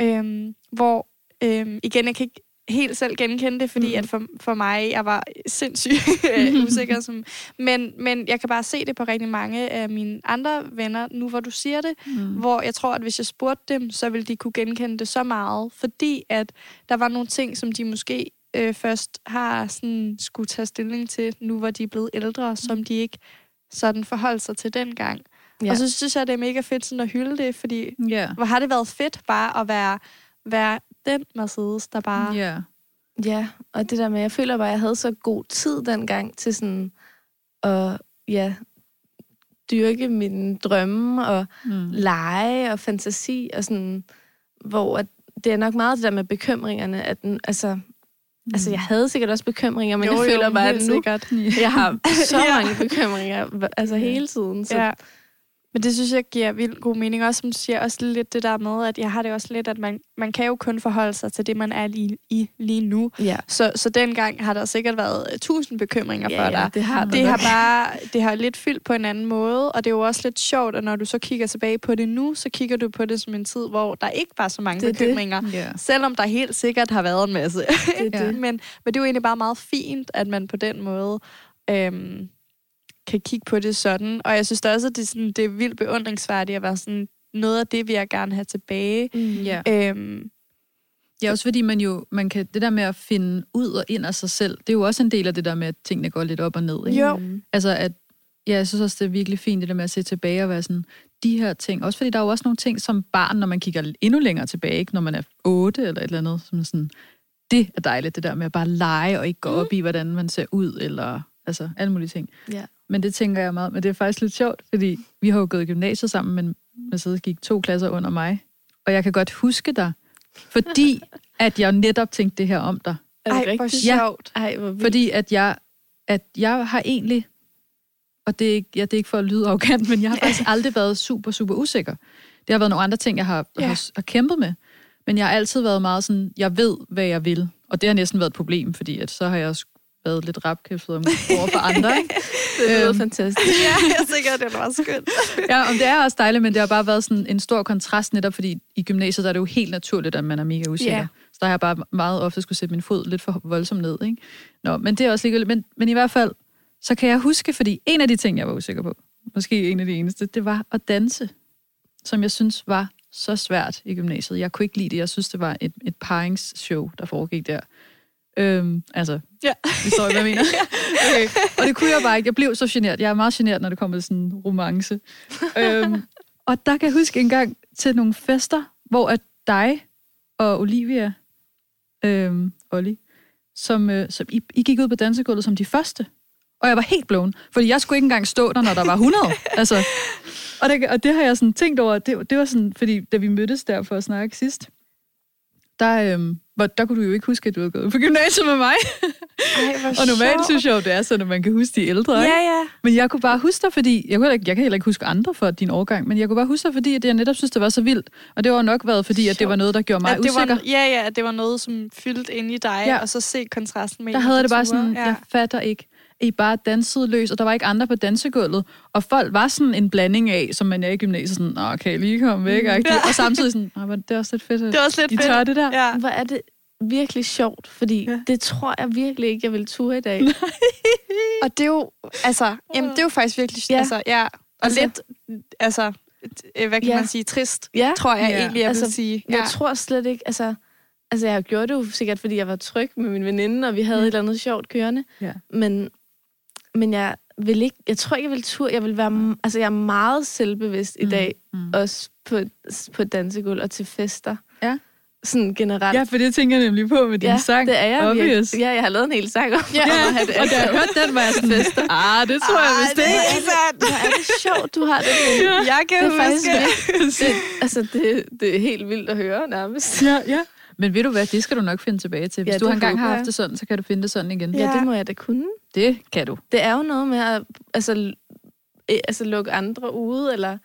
øhm, hvor, øhm, igen, jeg kan ikke helt selv genkende det, fordi mm. at for, for mig, jeg var sindssygt usikker. Som, men, men jeg kan bare se det på rigtig mange af mine andre venner, nu hvor du siger det, Mm. hvor jeg tror, at hvis jeg spurgte dem, så ville de kunne genkende det så meget, fordi at der var nogle ting, som de måske øh, først har sådan, skulle tage stilling til, nu hvor de er blevet ældre, som de ikke sådan forholdt sig til dengang. Ja. Og så synes jeg, det er mega fedt sådan at hylde det, fordi Ja. hvor har det været fedt bare at være, være den Mercedes, der bare... Ja. Ja, og det der med, jeg føler bare, at jeg havde så god tid dengang til sådan at ja, dyrke mine drømme og Mm. lege og fantasi og sådan, hvor at det er nok meget det der med bekymringerne, at den, altså, mm. altså jeg havde sikkert også bekymringer, men jeg føler bare, at nu, sikkert. jeg har så Ja. mange bekymringer, altså hele tiden. Så, Ja. Men det synes jeg giver vildt god mening. Også som du siger, også lidt det der med, at jeg har det også lidt, at man, man kan jo kun forholde sig til det, man er lige, i lige nu. ja. Så, så dengang har der sikkert været øh, tusind bekymringer for dig. det har Det har bare det har lidt fyldt på en anden måde, og det er jo også lidt sjovt, at når du så kigger tilbage på det nu, så kigger du på det som en tid, hvor der ikke var så mange Det er det. bekymringer. Ja. Selvom der helt sikkert har været en masse. Det Ja. det. men, men det er jo egentlig bare meget fint, at man på den måde øhm, kan kigge på det sådan. Og jeg synes da også, at det er, sådan, det er vildt beundringsværdigt at være sådan, noget af det vil jeg gerne have tilbage. Mm. Ja. Øhm, Ja, også fordi man jo, man kan, det der med at finde ud og ind af sig selv, det er jo også en del af det der med, at tingene går lidt op og ned. Ikke? Jo. Mm. Altså, at, ja, jeg synes også, det er virkelig fint, det der med at se tilbage og være sådan, de her ting. Også fordi der er jo også nogle ting som barn, når man kigger endnu længere tilbage, ikke? når man er otte eller et eller andet, som sådan, det er dejligt, det der med at bare lege og ikke gå op i, hvordan man ser ud, eller altså alle mulige ting. Ja. Men det tænker jeg meget, men det er faktisk lidt sjovt, fordi vi har jo gået i gymnasiet sammen, men Mercedes gik to klasser under mig, og jeg kan godt huske dig, fordi at jeg netop tænkte det her om dig. Er det ej, hvor rigtigt? Ja. sjovt. Ej, hvor vildt. Fordi at jeg, at jeg har egentlig, og det er, ikke, ja, det er ikke for at lyde arrogant, men jeg har faktisk aldrig været super, super usikker. Det har været nogle andre ting, jeg har, Ja. ja. har, har kæmpet med. Men jeg har altid været meget sådan, jeg ved, hvad jeg vil. Og det har næsten været et problem, fordi at så har jeg også været lidt rapkæftet om over for andre. Ikke? det lyder Øhm. fantastisk. ja, jeg er sikker, det var skønt. Ja, og det er også dejligt, men det har bare været sådan en stor kontrast netop, fordi i gymnasiet der er det jo helt naturligt, at man er mega usikker. Ja. Så der har jeg bare meget ofte skulle sætte min fod lidt for voldsomt ned. Ikke? Nå, men det er også ligegyldigt. Men, men i hvert fald, så kan jeg huske, fordi en af de ting, jeg var usikker på, måske en af de eneste, det var at danse, som jeg synes var så svært i gymnasiet. Jeg kunne ikke lide det. Jeg synes, det var et, et paringsshow, der foregik der. Øhm, altså, Ja. vi står hvad jeg mener. Okay. Og det kunne jeg bare ikke. Jeg blev så genert. Jeg er meget genert, når det kommer til sådan en romance. øhm, og der kan jeg huske en gang til nogle fester, hvor at dig og Olivia, øhm, Olli, som, øh, som I, I gik ud på dansegulvet som de første. Og jeg var helt blown, fordi jeg skulle ikke engang stå der, når der var 100. altså, og, det, og det har jeg sådan tænkt over, det, det var sådan, fordi da vi mødtes der for at snakke sidst, der, øhm, hvor, der kunne du jo ikke huske, at du havde gået på gymnasiet med mig. Ej, Og normalt sjovt. synes jeg jo, det er sådan, at man kan huske de ældre. ikke? Ja, ja. Men jeg kunne bare huske dig, fordi... Jeg, kunne ikke, jeg kan heller ikke huske andre for din årgang, men jeg kunne bare huske dig, fordi at jeg netop synes, det var så vildt. Og det var nok været, fordi at det var noget, der gjorde mig At det usikker. var, ja, ja, det var noget, som fyldte ind i dig, Ja. og så se kontrasten med Der havde det bare sådan, Ja. jeg fatter ikke. I bare dansede løs, og der var ikke andre på dansegulvet. Og folk var sådan en blanding af, som man er i gymnasiet, sådan, Nå, kan jeg lige komme væk? Ja. Ja. Og samtidig sådan, Nå, men det er også lidt fedt, at Det var også lidt I fedt. tør det der. Ja. Hvor er det virkelig sjovt, fordi Ja. ja. det tror jeg virkelig ikke, jeg vil ture i dag. Og det er jo, altså, jamen, det er jo faktisk virkelig, Ja. ja. altså, ja, og Altså- lidt, altså, øh, hvad kan Ja. man sige, trist, Ja. tror jeg Ja. egentlig, jeg Altså, vil sige. Jeg tror slet ikke, altså... Altså, jeg har gjort det jo sikkert, fordi jeg var tryg med min veninde, og vi havde Mm. et eller andet sjovt kørende. Ja. Men, men jeg vil ikke... Jeg tror ikke, jeg vil tur. Jeg vil være... Altså, jeg er meget selvbevidst i dag, Mm. også på, på dansegulv og til fester. Ja. sådan generelt. Ja, for det tænker jeg nemlig på med din ja, sang. det er jeg Obvious. Ja, jeg har lavet en hel sang om Ja, at det og da jeg hørte den, var jeg sådan, ah, det tror jeg vist ikke. Hvor er det sjovt, du har det. Lene. Jeg kan Det er faktisk det, altså, det, det er helt vildt at høre nærmest. Ja, ja. Men ved du hvad, det skal du nok finde tilbage til. Hvis Ja, du engang har haft det sådan, så kan du finde det sådan igen. Ja, det må jeg da kunne. Det kan du. Det er jo noget med at altså, eh, altså, lukke andre ude, eller,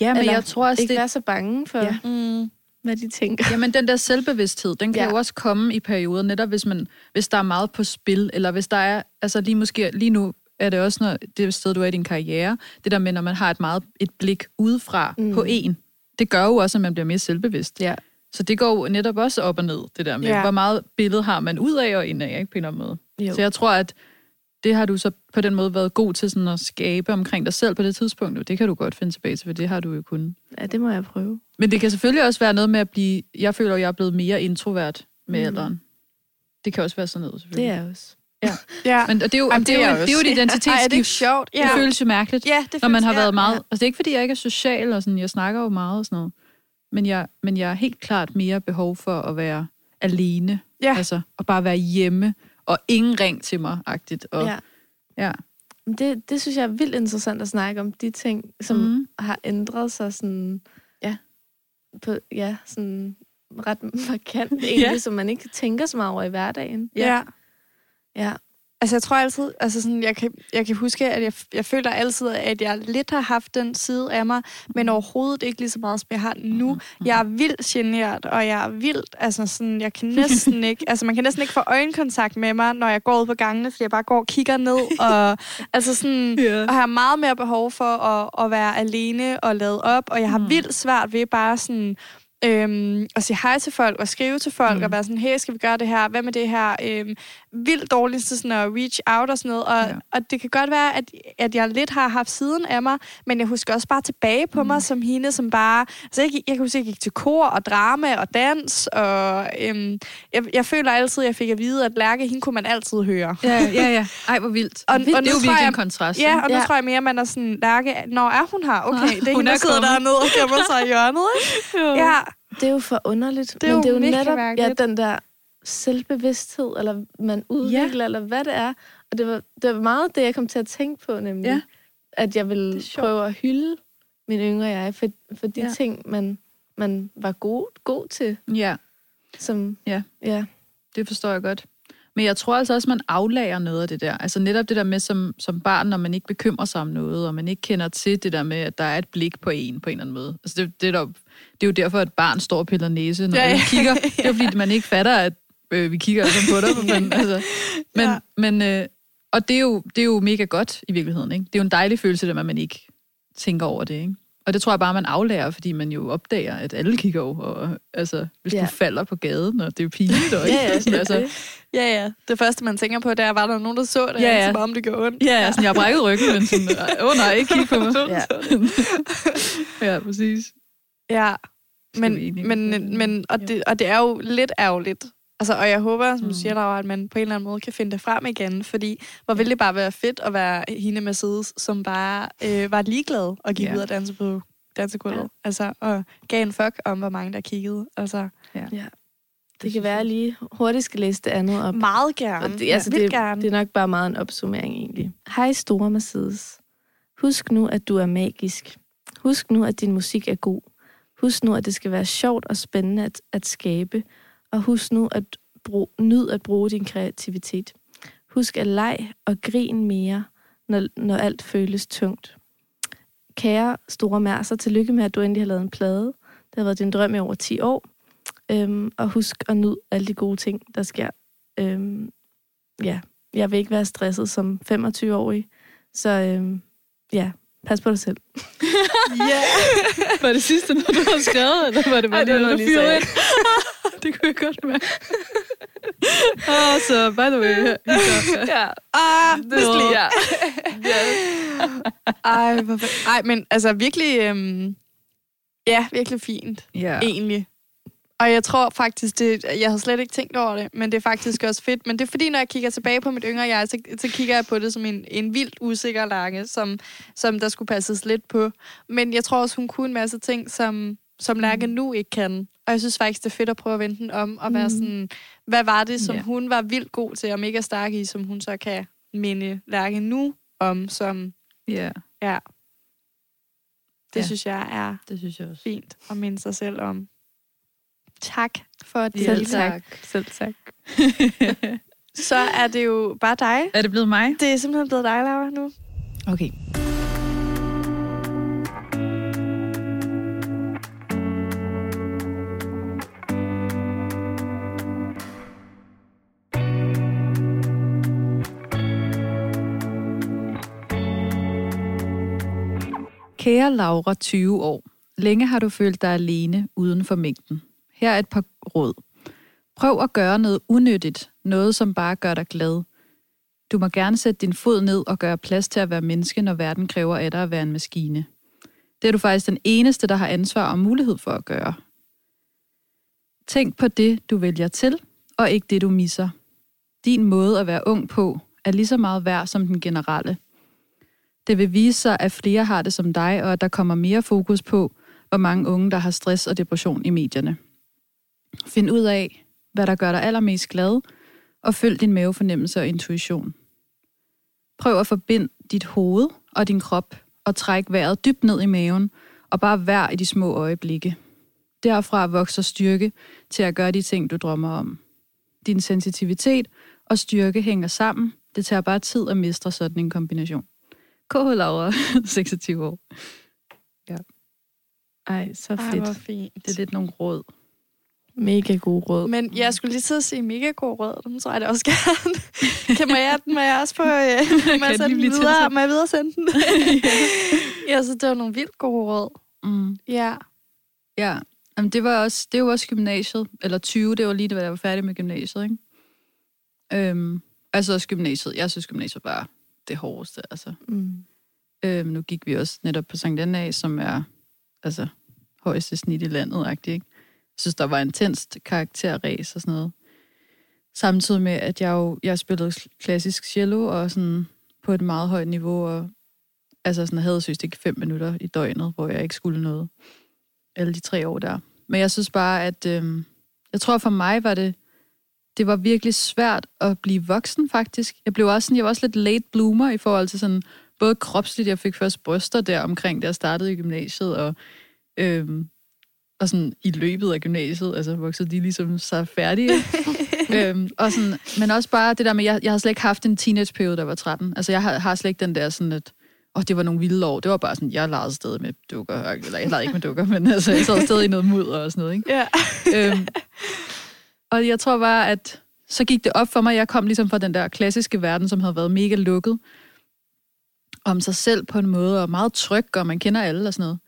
Ja, men eller jeg tror også, ikke det, være så bange for, Ja. ja. Mm. hvad de tænker. Jamen, den der selvbevidsthed, den kan ja. Ja. jo også komme i perioder, netop hvis, man, hvis der er meget på spil, eller hvis der er, altså lige måske, lige nu er det også, når det sted, du er i din karriere, det der med, når man har et meget et blik udefra. Mm. på en, det gør jo også, at man bliver mere selvbevidst. Ja. Så det går jo netop også op og ned, det der med, Ja. ja. hvor meget billede har man ud af og ind af, ikke på en eller anden måde. Jo. Så jeg tror, at det har du så på den måde været god til sådan at skabe omkring dig selv på det tidspunkt. og Det kan du godt finde tilbage til, for det har du jo kunnet. ja, det må jeg prøve. Men det kan selvfølgelig også være noget med at blive... Jeg føler, at jeg er blevet mere introvert med Mm. alderen. Det kan også være sådan noget, Det selvfølgelig. er jeg også. Ja. Men og det er jo, Jamen, det er det er jo, det er jo et også. Ej, er det identitetsskift. ikke sjovt? Det føles jo mærkeligt, ja, det når man har føles- været ja, meget... ja. Altså, det er ikke, fordi jeg ikke er social, og sådan, jeg snakker jo meget og sådan noget. Men jeg, men jeg har helt klart mere behov for at være alene. Ja. Altså, og bare være hjemme, og ingen ring til mig-agtigt. Og, Ja. ja. Det, det synes jeg er vildt interessant at snakke om. De ting, som mm. Har ændret sig sådan... Ja. På, ja, sådan ret markant egentlig, Ja. som man ikke tænker så meget over i hverdagen. Ja. Ja. Altså, jeg tror altid, altså sådan, jeg kan, jeg kan huske, at jeg, jeg føler altid, at jeg lidt har haft den side af mig, men overhovedet ikke lige så meget, som jeg har nu. Jeg er vildt generet, og jeg er vildt, altså sådan, jeg kan næsten ikke, altså man kan næsten ikke få øjenkontakt med mig, når jeg går ud på gangene, fordi jeg bare går og kigger ned, og altså sådan, Ja. og har meget mere behov for at, at være alene og lade op, og jeg har Mm. vildt svært ved bare sådan, Øhm, at sige hej til folk, og skrive til folk, Mm. og være sådan, hey, skal vi gøre det her? Hvad med det her? Øhm, vildt dårligt til sådan at reach out og sådan noget. Og, Ja. og det kan godt være, at, at jeg lidt har haft siden af mig, men jeg husker også bare tilbage på mm. mig som hende, som bare... Altså, jeg, jeg kan huske, at jeg gik til kor og drama og dans, og øhm, jeg, jeg føler altid, at jeg fik at vide, at Lærke, hende kunne man altid høre. Ja, ja, ja. Ej, hvor vildt. Og- Og, det og er jo tror virkelig jeg- en kontrast. Ja, og nu Ja. tror jeg mere, at man er sådan, Lærke, når er hun her? Okay, det er Hun hende, er der sidder dernede og gemmer sig i hjørnet, ikke? Ja, Det er jo for underligt. Det er men jo det er jo netop ja, den der selvbevidsthed, eller man udvikler, ja. eller hvad det er. Og det var, det var meget det, jeg kom til at tænke på, nemlig. Ja. At jeg ville prøve at hylde min yngre jeg, for, for de ja. ting, man, man var god, god til. ja. Som, Ja. ja. Det forstår jeg godt. Men jeg tror altså også, at man aflærer noget af det der. Altså netop det der med som, som barn, når man ikke bekymrer sig om noget, og man ikke kender til det der med, at der er et blik på en på en eller anden måde. Altså det, det, er, der, det er jo derfor, at barn står og piller næse, når Ja, ja, kigger. Det er jo fordi, man ikke fatter, at øh, vi kigger altså på dig. Fanden. altså. Men, Ja. men øh, og det er, jo, det er jo mega godt i virkeligheden. Ikke? Det er jo en dejlig følelse, at man ikke tænker over det. Ikke? Og det tror jeg bare, man aflærer, fordi man jo opdager, at alle kigger over. Og, altså, hvis Ja. du falder på gaden, og det er jo pinligt. Og, Ja, ja, sådan, altså, ja, ja. Det første, man tænker på, det er, var der nogen, der så det, Ja, ja. som om det gjorde ondt. Ja, ja, sådan, jeg har brækket ryggen, men sådan, åh oh, nej, ikke kig på mig. Ja. ja, præcis. Ja, men, men, men og, Jo. det, og det er jo lidt ærgerligt. Altså, og jeg håber, som du Mm. siger, Laura, at man på en eller anden måde kan finde det frem igen, fordi hvor ville det bare være fedt at være hende Mercedes, som bare øh, var ligeglad og gik Ja. ud og danse på dansegulvet. Ja. Ja. Altså, og gav en fuck om, hvor mange der kiggede. Altså, Det kan være, at lige hurtigt skal læse det andet op. meget gerne. Og det, altså, Vildt det, gerne. det er nok bare meget en opsummering egentlig. Hej store Mercedes. Husk nu, at du er magisk. Husk nu, at din musik er god. Husk nu, at det skal være sjovt og spændende at, at skabe. Og husk nu at brug, nyd at bruge din kreativitet. Husk at leg og grin mere, når, når alt føles tungt. Kære store mærser, tillykke med, at du endelig har lavet en plade. Det har været din drøm i over 10 år. Øhm, og husk at nyde alle de gode ting, der sker. Øhm, ja, jeg vil ikke være stresset som 25-årig. Så øhm, ja, pas på dig selv. Ja. Var det sidste, når du har skrevet, eller var det bare Ej, det var det, noget, du fyrede ind? det kunne jeg godt mærke. oh, så by the way, her. Ja, Ah, Det var- ja. Ej, hvor fedt. Ej, men altså virkelig... Øhm, ja, virkelig fint. Ja. egentlig. Og jeg tror faktisk, det, jeg havde slet ikke tænkt over det, men det er faktisk også fedt. Men det er fordi, når jeg kigger tilbage på mit yngre jeg, så, så kigger jeg på det som en, en vildt usikker lange, som, som der skulle passes lidt på. Men jeg tror også, hun kunne en masse ting, som, som Lærke nu ikke kan. Og jeg synes faktisk, det er fedt at prøve at vende den om, og være Mm. sådan, hvad var det, som Ja. hun var vildt god til, og mega stærk i, som hun så kan minde Lærke nu om, som, Ja, ja. Det Ja. synes jeg er det synes jeg også. fint at minde sig selv om. Tak for at Selv tak. Selv tak. Så er det jo bare dig. er det blevet mig? Det er simpelthen blevet dig, Laura, nu. Okay. Kære Laura, 20 år. Længe har du følt dig alene uden for mængden. Her er et par råd. Prøv at gøre noget unyttigt, noget som bare gør dig glad. Du må gerne sætte din fod ned og gøre plads til at være menneske, når verden kræver af dig at være en maskine. Det er du faktisk den eneste, der har ansvar og mulighed for at gøre. Tænk på det, du vælger til, og ikke det, du misser. Din måde at være ung på er lige så meget værd som den generelle. Det vil vise sig, at flere har det som dig, og at der kommer mere fokus på, hvor mange unge, der har stress og depression i medierne. Find ud af, hvad der gør dig allermest glad, og følg din mavefornemmelse og intuition. Prøv at forbinde dit hoved og din krop, og træk vejret dybt ned i maven, og bare vær i de små øjeblikke. Derfra vokser styrke til at gøre de ting, du drømmer om. Din sensitivitet og styrke hænger sammen. Det tager bare tid at mestre sådan en kombination. KH Laura, 26 år. Ej, så Ej, fedt. hvor fint. Det er lidt nogle råd. Mega god råd. Men jeg skulle lige til at sige mega god råd. Dem tror jeg det også gerne. kan må jeg, må jeg også få... Øh, må jeg sende den videre? Må jeg videre sende den? ja, så det var nogle vildt gode råd. Mm. Ja. Ja, Jamen, det var også, det var også gymnasiet, eller 20, det var lige, da jeg var færdig med gymnasiet, ikke? Øhm, altså også gymnasiet. Jeg synes, gymnasiet var det hårdeste, altså. Mm. Øhm, nu gik vi også netop på Sankt Anna, som er altså højeste snit i landet, ikke? Jeg synes, der var intenst karakterræs og sådan noget. Samtidig med, at jeg jo jeg spillede klassisk cello, og sådan på et meget højt niveau, og altså sådan, havde synes ikke fem minutter i døgnet, hvor jeg ikke skulle noget. Alle de tre år der. Men jeg synes bare, at øh, jeg tror for mig var det, det var virkelig svært at blive voksen faktisk. Jeg blev også sådan, jeg var også lidt late bloomer i forhold til sådan, både kropsligt, jeg fik først bryster der omkring, da jeg startede i gymnasiet, og, øh, og sådan i løbet af gymnasiet, altså voksede de ligesom sig færdige. øhm, og sådan, men også bare det der med, jeg, jeg havde slet ikke haft en teenageperiode, der var 13. Altså jeg har, har slet ikke den der sådan, at åh, det var nogle vilde år. Det var bare sådan, jeg legede stadig med dukker. Eller jeg legede ikke med dukker, men altså, jeg sad stadig i noget mudder og sådan noget, ikke? Ja. øhm, og jeg tror bare, at så gik det op for mig, jeg kom ligesom fra den der klassiske verden, som havde været mega lukket om sig selv på en måde, og meget tryg, og man kender alle og sådan noget.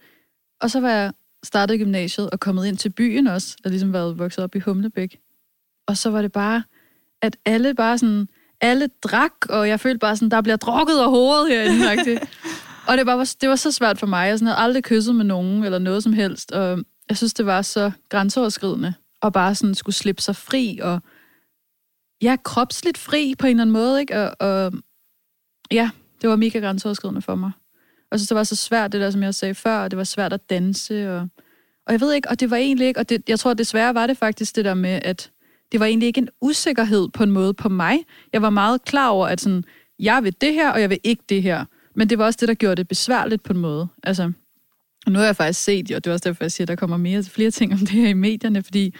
Og så var jeg startet gymnasiet og kommet ind til byen også, og ligesom været vokset op i Humlebæk. Og så var det bare, at alle bare sådan, alle drak, og jeg følte bare sådan, der bliver drukket og hovedet herinde. og det, bare var, det var så svært for mig. Jeg sådan, havde aldrig kysset med nogen, eller noget som helst. Og jeg synes, det var så grænseoverskridende, og bare sådan skulle slippe sig fri, og ja, kropsligt fri på en eller anden måde, ikke? Og, og ja, det var mega grænseoverskridende for mig. Og så, så var det var så svært, det der, som jeg sagde før, og det var svært at danse, og, og jeg ved ikke, og det var egentlig ikke, og det, jeg tror desværre var det faktisk det der med, at det var egentlig ikke en usikkerhed på en måde på mig. Jeg var meget klar over, at sådan, jeg vil det her, og jeg vil ikke det her. Men det var også det, der gjorde det besværligt på en måde. Altså, nu har jeg faktisk set, og det er også derfor, jeg siger, at der kommer mere, flere ting om det her i medierne, fordi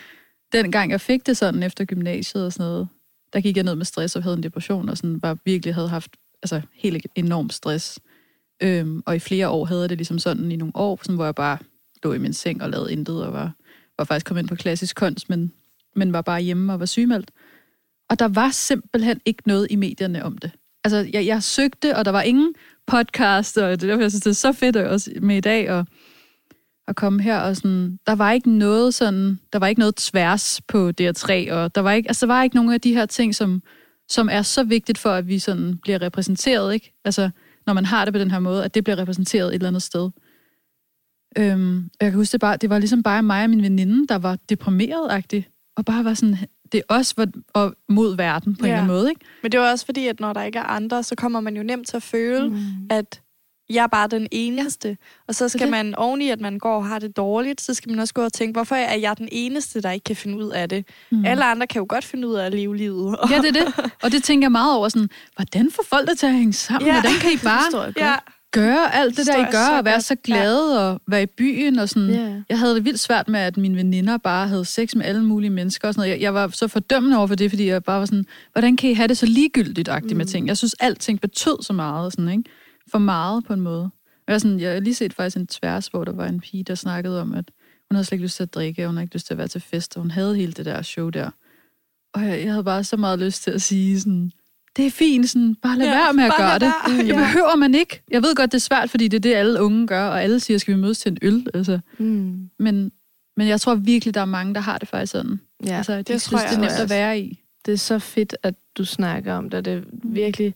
dengang jeg fik det sådan efter gymnasiet og sådan noget, der gik jeg ned med stress og havde en depression, og sådan bare virkelig havde haft altså, helt enorm stress. Øhm, og i flere år havde jeg det ligesom sådan i nogle år, sådan, hvor jeg bare lå i min seng og lavede intet, og var, var faktisk kommet ind på klassisk kunst, men, men var bare hjemme og var sygemeldt. Og der var simpelthen ikke noget i medierne om det. Altså, jeg, jeg søgte, og der var ingen podcast, og det er derfor, jeg synes, det er så fedt også med i dag, og at komme her, og sådan, der var ikke noget sådan, der var ikke noget tværs på DR3, og der var ikke, altså, der var ikke nogen af de her ting, som, som er så vigtigt for, at vi sådan bliver repræsenteret, ikke? Altså, når man har det på den her måde, at det bliver repræsenteret et eller andet sted. Øhm, jeg kan huske, det, bare, det var ligesom bare mig og min veninde, der var deprimeret-agtig, og bare var sådan, det er os og mod verden på ja. en eller anden måde, ikke? Men det var også fordi, at når der ikke er andre, så kommer man jo nemt til at føle, Mm. at jeg er bare den eneste. Og så skal det. man oven i, at man går og har det dårligt, så skal man også gå og tænke, hvorfor er jeg den eneste, der ikke kan finde ud af det? Mm. Alle andre kan jo godt finde ud af at leve livet. Ja, det er det. Og det tænker jeg meget over. Sådan, hvordan får folk det til at hænge sammen? Ja. Ja. Hvordan kan I bare ja, gøre alt det der, I gør, og være så glade, og være i byen, og sådan. Ja. Jeg havde det vildt svært med, at mine veninder bare havde sex med alle mulige mennesker, og sådan noget. Jeg, jeg var så fordømmende over for det, fordi jeg bare var sådan, hvordan kan I have det så ligegyldigt-agtigt mm. med ting? Jeg synes, alting betød så meget, sådan, ikke? For meget på en måde. Jeg, er sådan, jeg har lige set faktisk en tværs, hvor der var en pige, der snakkede om, at hun havde slet ikke lyst til at drikke, og hun havde ikke lyst til at være til fest, og hun havde hele det der show der. Og jeg, jeg havde bare så meget lyst til at sige sådan, det er fint, sådan, bare lad Ja, være med at gøre det. være. Jeg Ja. behøver man ikke. Jeg ved godt, det er svært, fordi det er det, alle unge gør, og alle siger, skal vi mødes til en øl? Altså. Mm. Men, men jeg tror virkelig, der er mange, der har det faktisk sådan. Ja, altså, de det det tror synes, jeg det er nemt også. at være i. det er så fedt, at du snakker om det. Det er Mm. virkelig,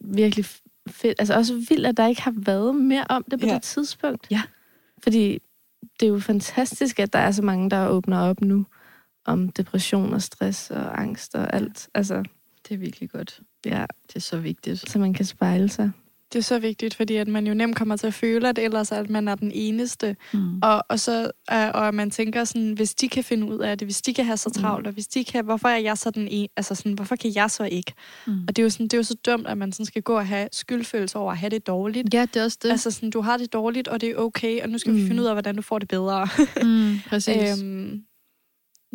virkelig fedt. Altså også vildt, at der ikke har været mere om det på Ja. det tidspunkt. Ja. Fordi det er jo fantastisk, at der er så mange, der åbner op nu om depression og stress og angst og alt. Altså, Det er virkelig godt. ja, Det er så vigtigt. så man kan spejle sig. Det er så vigtigt, fordi at man jo nemt kommer til at føle, at ellers at man er den eneste. Mm. Og, og så øh, og man tænker sådan, hvis de kan finde ud af det, hvis de kan have så travlt, og hvis de kan, hvorfor er jeg så den en, altså sådan, hvorfor kan jeg så ikke? Mm. Og det er jo sådan, det er jo så dumt, at man sådan skal gå og have skyldfølelse over at have det dårligt. Ja, det er også det. Altså sådan, du har det dårligt, og det er okay, og nu skal mm. vi Mm. finde ud af, hvordan du får det bedre. mm, præcis. øhm,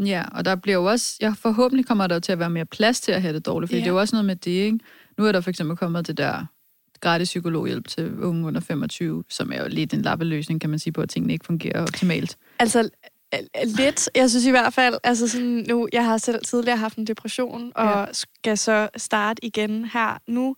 Ja, og der bliver jo også, ja, forhåbentlig kommer der jo til at være mere plads til at have det dårligt, fordi Ja. det er jo også noget med det, ikke? Nu er der for eksempel kommet det der gratis psykologhjælp til unge under 25, som er jo lidt en lappeløsning, kan man sige, på, at tingene ikke fungerer optimalt. Altså, lidt. Jeg synes i hvert fald, altså sådan nu, jeg har selv tidligere haft en depression, og ja. skal så starte igen her nu.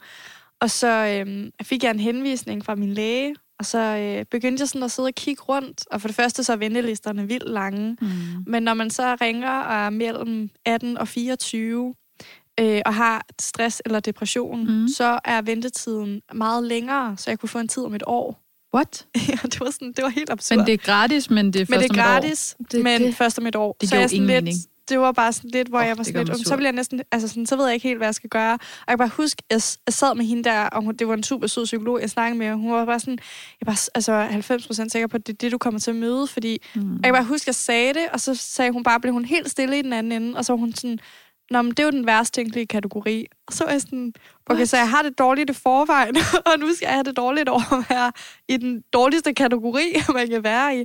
Og så øhm, fik jeg en henvisning fra min læge, og så øh, begyndte jeg sådan at sidde og kigge rundt. Og for det første så er ventelisterne vildt lange. Mm. Men når man så ringer og er mellem 18 og 24, øh, og har stress eller depression, mm. så er ventetiden meget længere, så jeg kunne få en tid om et år. What? ja, det var, sådan, det var helt absurd. Men det er gratis, men det er Men først det er om et år. gratis, Det- men det- først om et år. Det så jeg sådan ingen lidt, mening. Det var bare sådan lidt, hvor oh, jeg var sådan lidt, mig "Om, sur." så vil jeg næsten, altså sådan, så ved jeg ikke helt, hvad jeg skal gøre. Og jeg kan bare huske, jeg, jeg sad med hende der, og hun, det var en super sød psykolog, jeg snakkede med, og hun var bare sådan, jeg var altså 90% sikker på, at det er det, du kommer til at møde, fordi Mm. jeg kan bare huske, at jeg sagde det, og så sagde hun bare, blev hun helt stille i den anden ende, og så var hun sådan, Nå, men det er jo den værst tænkelige kategori. Og så var jeg sådan, okay, så jeg har det dårligt i forvejen, og nu skal jeg have det dårligt over at være i den dårligste kategori, man kan være i.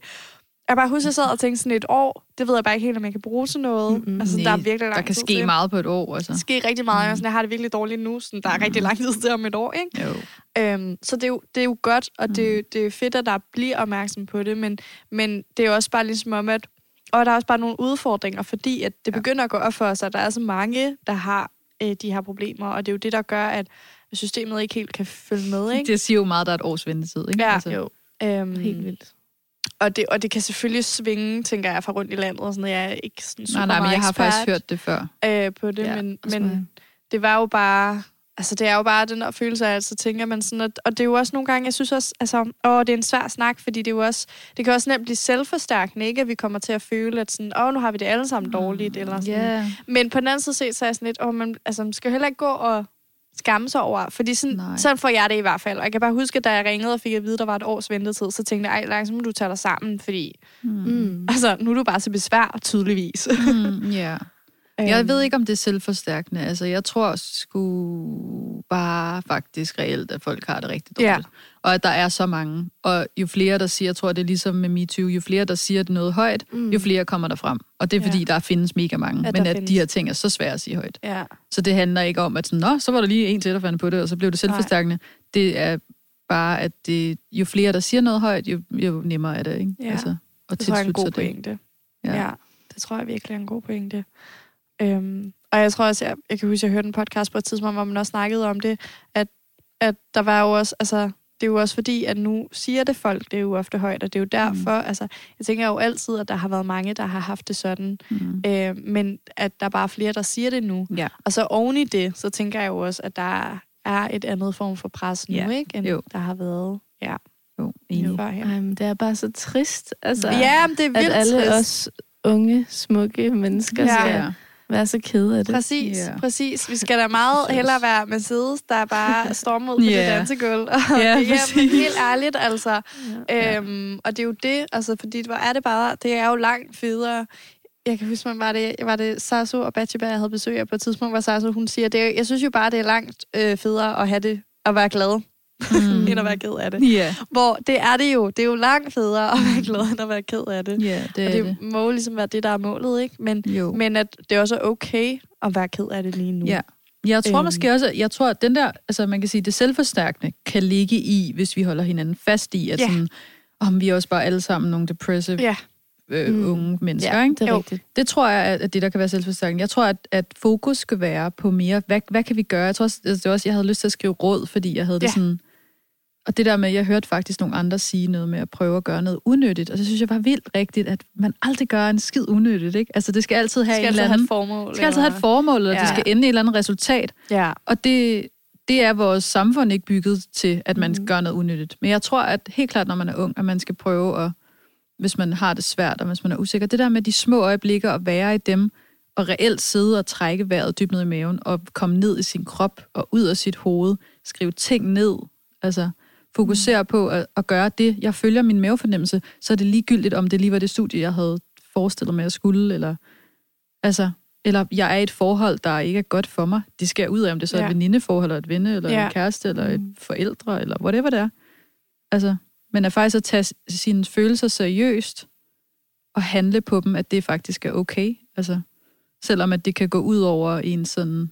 Jeg bare husker, at jeg sad og tænkte sådan et år, det ved jeg bare ikke helt, om jeg kan bruge til noget. Mm-hmm. Altså, der er virkelig lang der kan tid ske til. meget på et år, altså. Der sker rigtig meget. Mm. Sådan, jeg har det virkelig dårligt nu, så der er rigtig lang tid til om et år. Ikke? Jo. Øhm, så det er, jo, det er jo godt, og det, er jo- det er fedt, at der bliver opmærksom på det, men, men det er jo også bare ligesom om, at og der er også bare nogle udfordringer, fordi at det Ja. begynder at gå op for os, at der er så mange, der har øh, de her problemer, og det er jo det, der gør, at systemet ikke helt kan følge med. Ikke? Det siger jo meget, at der er et års ventetid, ikke? Ja, altså, Jo, Øhm, helt vildt. og, det, og det kan selvfølgelig svinge, tænker jeg, fra rundt i landet, og sådan, jeg er ikke sådan super Nej, nej, men jeg har faktisk hørt det før. øh, på det, Ja, men, men det var jo bare... Altså, det er jo bare den der følelse af, at så tænker man sådan, at, og det er jo også nogle gange, jeg synes også, altså, åh, det er en svær snak, fordi det er jo også, det kan også nemt blive selvforstærkende, ikke? At vi kommer til at føle, at sådan, åh, nu har vi det alle sammen dårligt, eller sådan. Ja. Men på den anden side set, så er jeg sådan lidt, åh, man, altså, man skal jo heller ikke gå og skamme sig over, fordi sådan, Nej. sådan får jeg det i hvert fald. Og jeg kan bare huske, at da jeg ringede og fik at vide, at der var et års ventetid, så tænkte jeg, ej, så må du tage dig sammen, fordi Mm. Mm. altså, nu er du bare til besvær, tydeligvis. Mm, ja. Jeg ved ikke, om det er selvforstærkende. Altså, jeg tror sgu bare faktisk reelt, at folk har det rigtig dårligt. Ja. Og at der er så mange. Og jo flere, der siger, jeg tror, det er ligesom med MeToo, jo flere, der siger det noget højt, Mm. jo flere kommer der frem. Og det er, fordi Ja. der findes mega mange. Ja, men at findes. de her ting er så svære at sige højt. Ja. Så det handler ikke om, at sådan, Nå, så var der lige en til, der fandt på det, og så blev det selvforstærkende. Det er bare, at det, jo flere, der siger noget højt, jo, jo nemmere er det, ikke? Ja. Altså, at Det tror jeg er en god det. pointe. Ja. Ja. ja, det tror jeg virkelig er en god pointe. Øhm, og jeg tror også, jeg, jeg kan huske, jeg hørte en podcast på et tidspunkt, hvor man også snakkede om det, at, at der var jo også, altså, det er jo også fordi, at nu siger det folk, det er jo ofte højt, og det er jo derfor, mm. altså, jeg tænker jo altid, at der har været mange, der har haft det sådan, Mm. øh, men at der er bare flere, der siger det nu. Ja. Og så oven i det, så tænker jeg jo også, at der er et andet form for pres nu, Ja. ikke, end Jo. der har været ja, Jo, enig. Ej, men det er bare så trist, altså, Ja, men det er at vildt alle trist. os unge, smukke mennesker Ja. skal Ja. være så ked af det. Præcis, yeah. præcis. Vi skal da meget Præcis. hellere være Mercedes, der bare stormer ud på det dansegulv. Ja, ja, men præcis. helt ærligt, altså. Ja. Øhm, og det er jo det, altså, fordi hvor er det bare, det er jo langt federe. Jeg kan huske, man var det, var det Sasso og Batsheba, jeg havde besøg af på et tidspunkt, hvor Sasso, hun siger, det jeg synes jo bare, det er langt øh, federe at have det, at være glad, mm. end at være ked af det. Ja, Hvor det er det jo. Det er jo langt federe at være glad, end at være ked af det. ja det og det, det. må jo ligesom være det, der er målet, ikke? Men, Jo. men at det også er okay at være ked af det lige nu. Ja. Jeg tror Øhm. måske også, jeg tror, at den der, altså man kan sige, det selvforstærkende kan ligge i, hvis vi holder hinanden fast i, at Ja. sådan, om vi er også bare alle sammen nogle depressive Ja. øh, Mm. unge mennesker, Ja, ikke? det er Jo. rigtigt. Det tror jeg, at- det der kan være selvforstærkende. Jeg tror, at, at fokus skal være på mere, hvad, hvad kan vi gøre? Jeg tror også, altså, det var også, jeg havde lyst til at skrive råd, fordi jeg havde det Ja. sådan... Og det der med, jeg hørte faktisk nogle andre sige noget med at prøve at gøre noget unødigt, og så synes jeg var vildt rigtigt, at man aldrig gør en skid unødigt, ikke? Altså, det skal altid have Det skal en eller have anden... et formål. Det skal altid have et formål, eller ja. det skal ende i et eller andet resultat. Ja. Og det, det er vores samfund ikke bygget til, at man mm. gør noget unødigt. Men jeg tror, at helt klart, når man er ung, at man skal prøve at, hvis man har det svært, og hvis man er usikker, det der med de små øjeblikke, at være i dem, og reelt sidde og trække vejret dybt ned i maven, og komme ned i sin krop, og ud af sit hoved, skrive ting ned, altså fokusere mm. på at, at gøre det. Jeg følger min mavefornemmelse, så er det ligegyldigt, om det lige var det studie, jeg havde forestillet mig, at jeg skulle, eller altså, eller jeg er i et forhold, der ikke er godt for mig. Det skal jeg ud af, om det så er Ja. et venindeforhold, eller et venne, eller Ja. en kæreste, eller et Mm. forældre, eller whatever det er. Altså, men at faktisk at tage sine følelser seriøst, og handle på dem, at det faktisk er okay. Altså, selvom at det kan gå ud over en sådan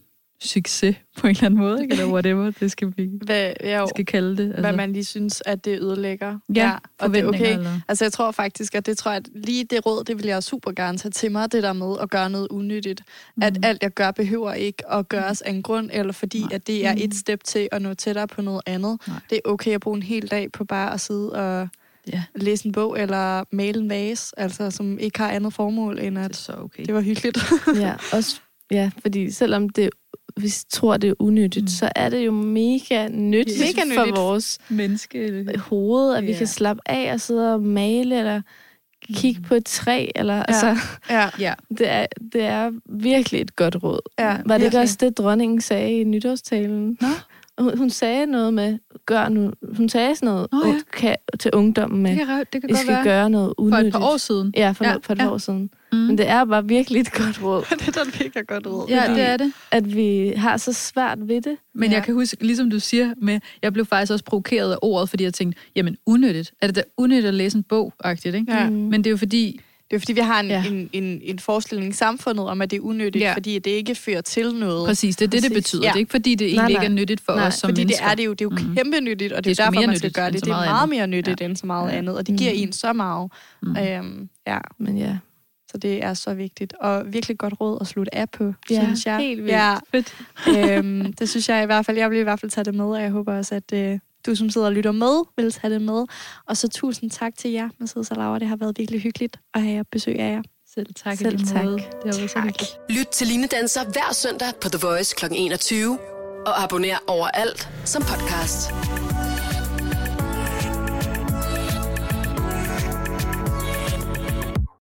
succes på en eller anden måde, ikke? eller whatever det skal vi Hvad, ja, jo, skal kalde det. Altså, hvad man lige synes, at det ødelægger. ja, og det er okay. Eller, Altså, jeg tror faktisk, at det tror jeg, at lige det råd, det vil jeg super gerne tage til mig, det der med at gøre noget unyttigt. Mm. At Mhm. alt, jeg gør, behøver ikke at gøres af en grund, eller fordi, Nej. at det er et Mhm. step til at nå tættere på noget andet. Nej. Det er okay at bruge en hel dag på bare at sidde og ja, læse en bog, eller male en vase, altså, som ikke har andet formål, end det er at så okay. det var hyggeligt. Ja, også, ja, fordi selvom det, vi tror, det er unyttigt, Mm. så er det jo mega nyttigt, Mega for nyttigt. vores menneske. hoved, at vi Ja. kan slappe af og sidde og male, eller kigge Mm. på et træ, eller ja. altså, ja, Ja, det er, det er virkelig et godt råd. ja, Var det ikke virkelig. også det, dronningen sagde i nytårstalen? Nå. Hun, hun sagde noget med, gør nu, hun sagde sådan noget Nå, ja. kan, til ungdommen med, det kan, det kan I skal være. gøre noget For unødigt. et par år siden. Ja, for, Ja, for et ja. år siden. Mm. Men det er bare virkelig et godt råd, det er da et mega godt råd. Ja, fordi- det er det. at vi har så svært ved det. Men Ja. jeg kan huske, ligesom du siger, med, jeg blev faktisk også provokeret af ordet, fordi jeg tænkte, jamen unødigt. Er det da unødigt at læse en bog, agtigt, ikke? Ja. Mm. Men det er jo fordi, Det er fordi, vi har en, Ja. en, en, en forestilling i samfundet om, at det er unødigt, Ja. fordi det ikke fører til noget. præcis, det er det, det betyder. Ja. Det er ikke fordi, det egentlig Nej, ikke er nej. nyttigt for Nej, os som fordi mennesker. det er det jo, det er jo mm. kæmpe nyttigt, og det, Det er er derfor, man skal gøre det. Det er meget andet. mere nyttigt Ja. end så meget Ja. andet, og det giver Mhm. en så meget. Mm. Øhm, ja, Men ja, så det er så vigtigt. Og virkelig godt råd at slutte af på, Ja, synes jeg. helt vildt. Ja, Fedt. øhm, det synes jeg i hvert fald. Jeg vil i hvert fald tage det med, og jeg håber også, at øh, du, som sidder og lytter med, vil tage det med. Og så tusind tak til jer, Mercedes og Laura. Det har været virkelig hyggeligt at have besøg af jer. Selv tak. Selv tak. måde. Det har været så Tak. hyggeligt. Lyt til Line Danser hver søndag på The Voice kl. 21. Og abonner overalt som podcast.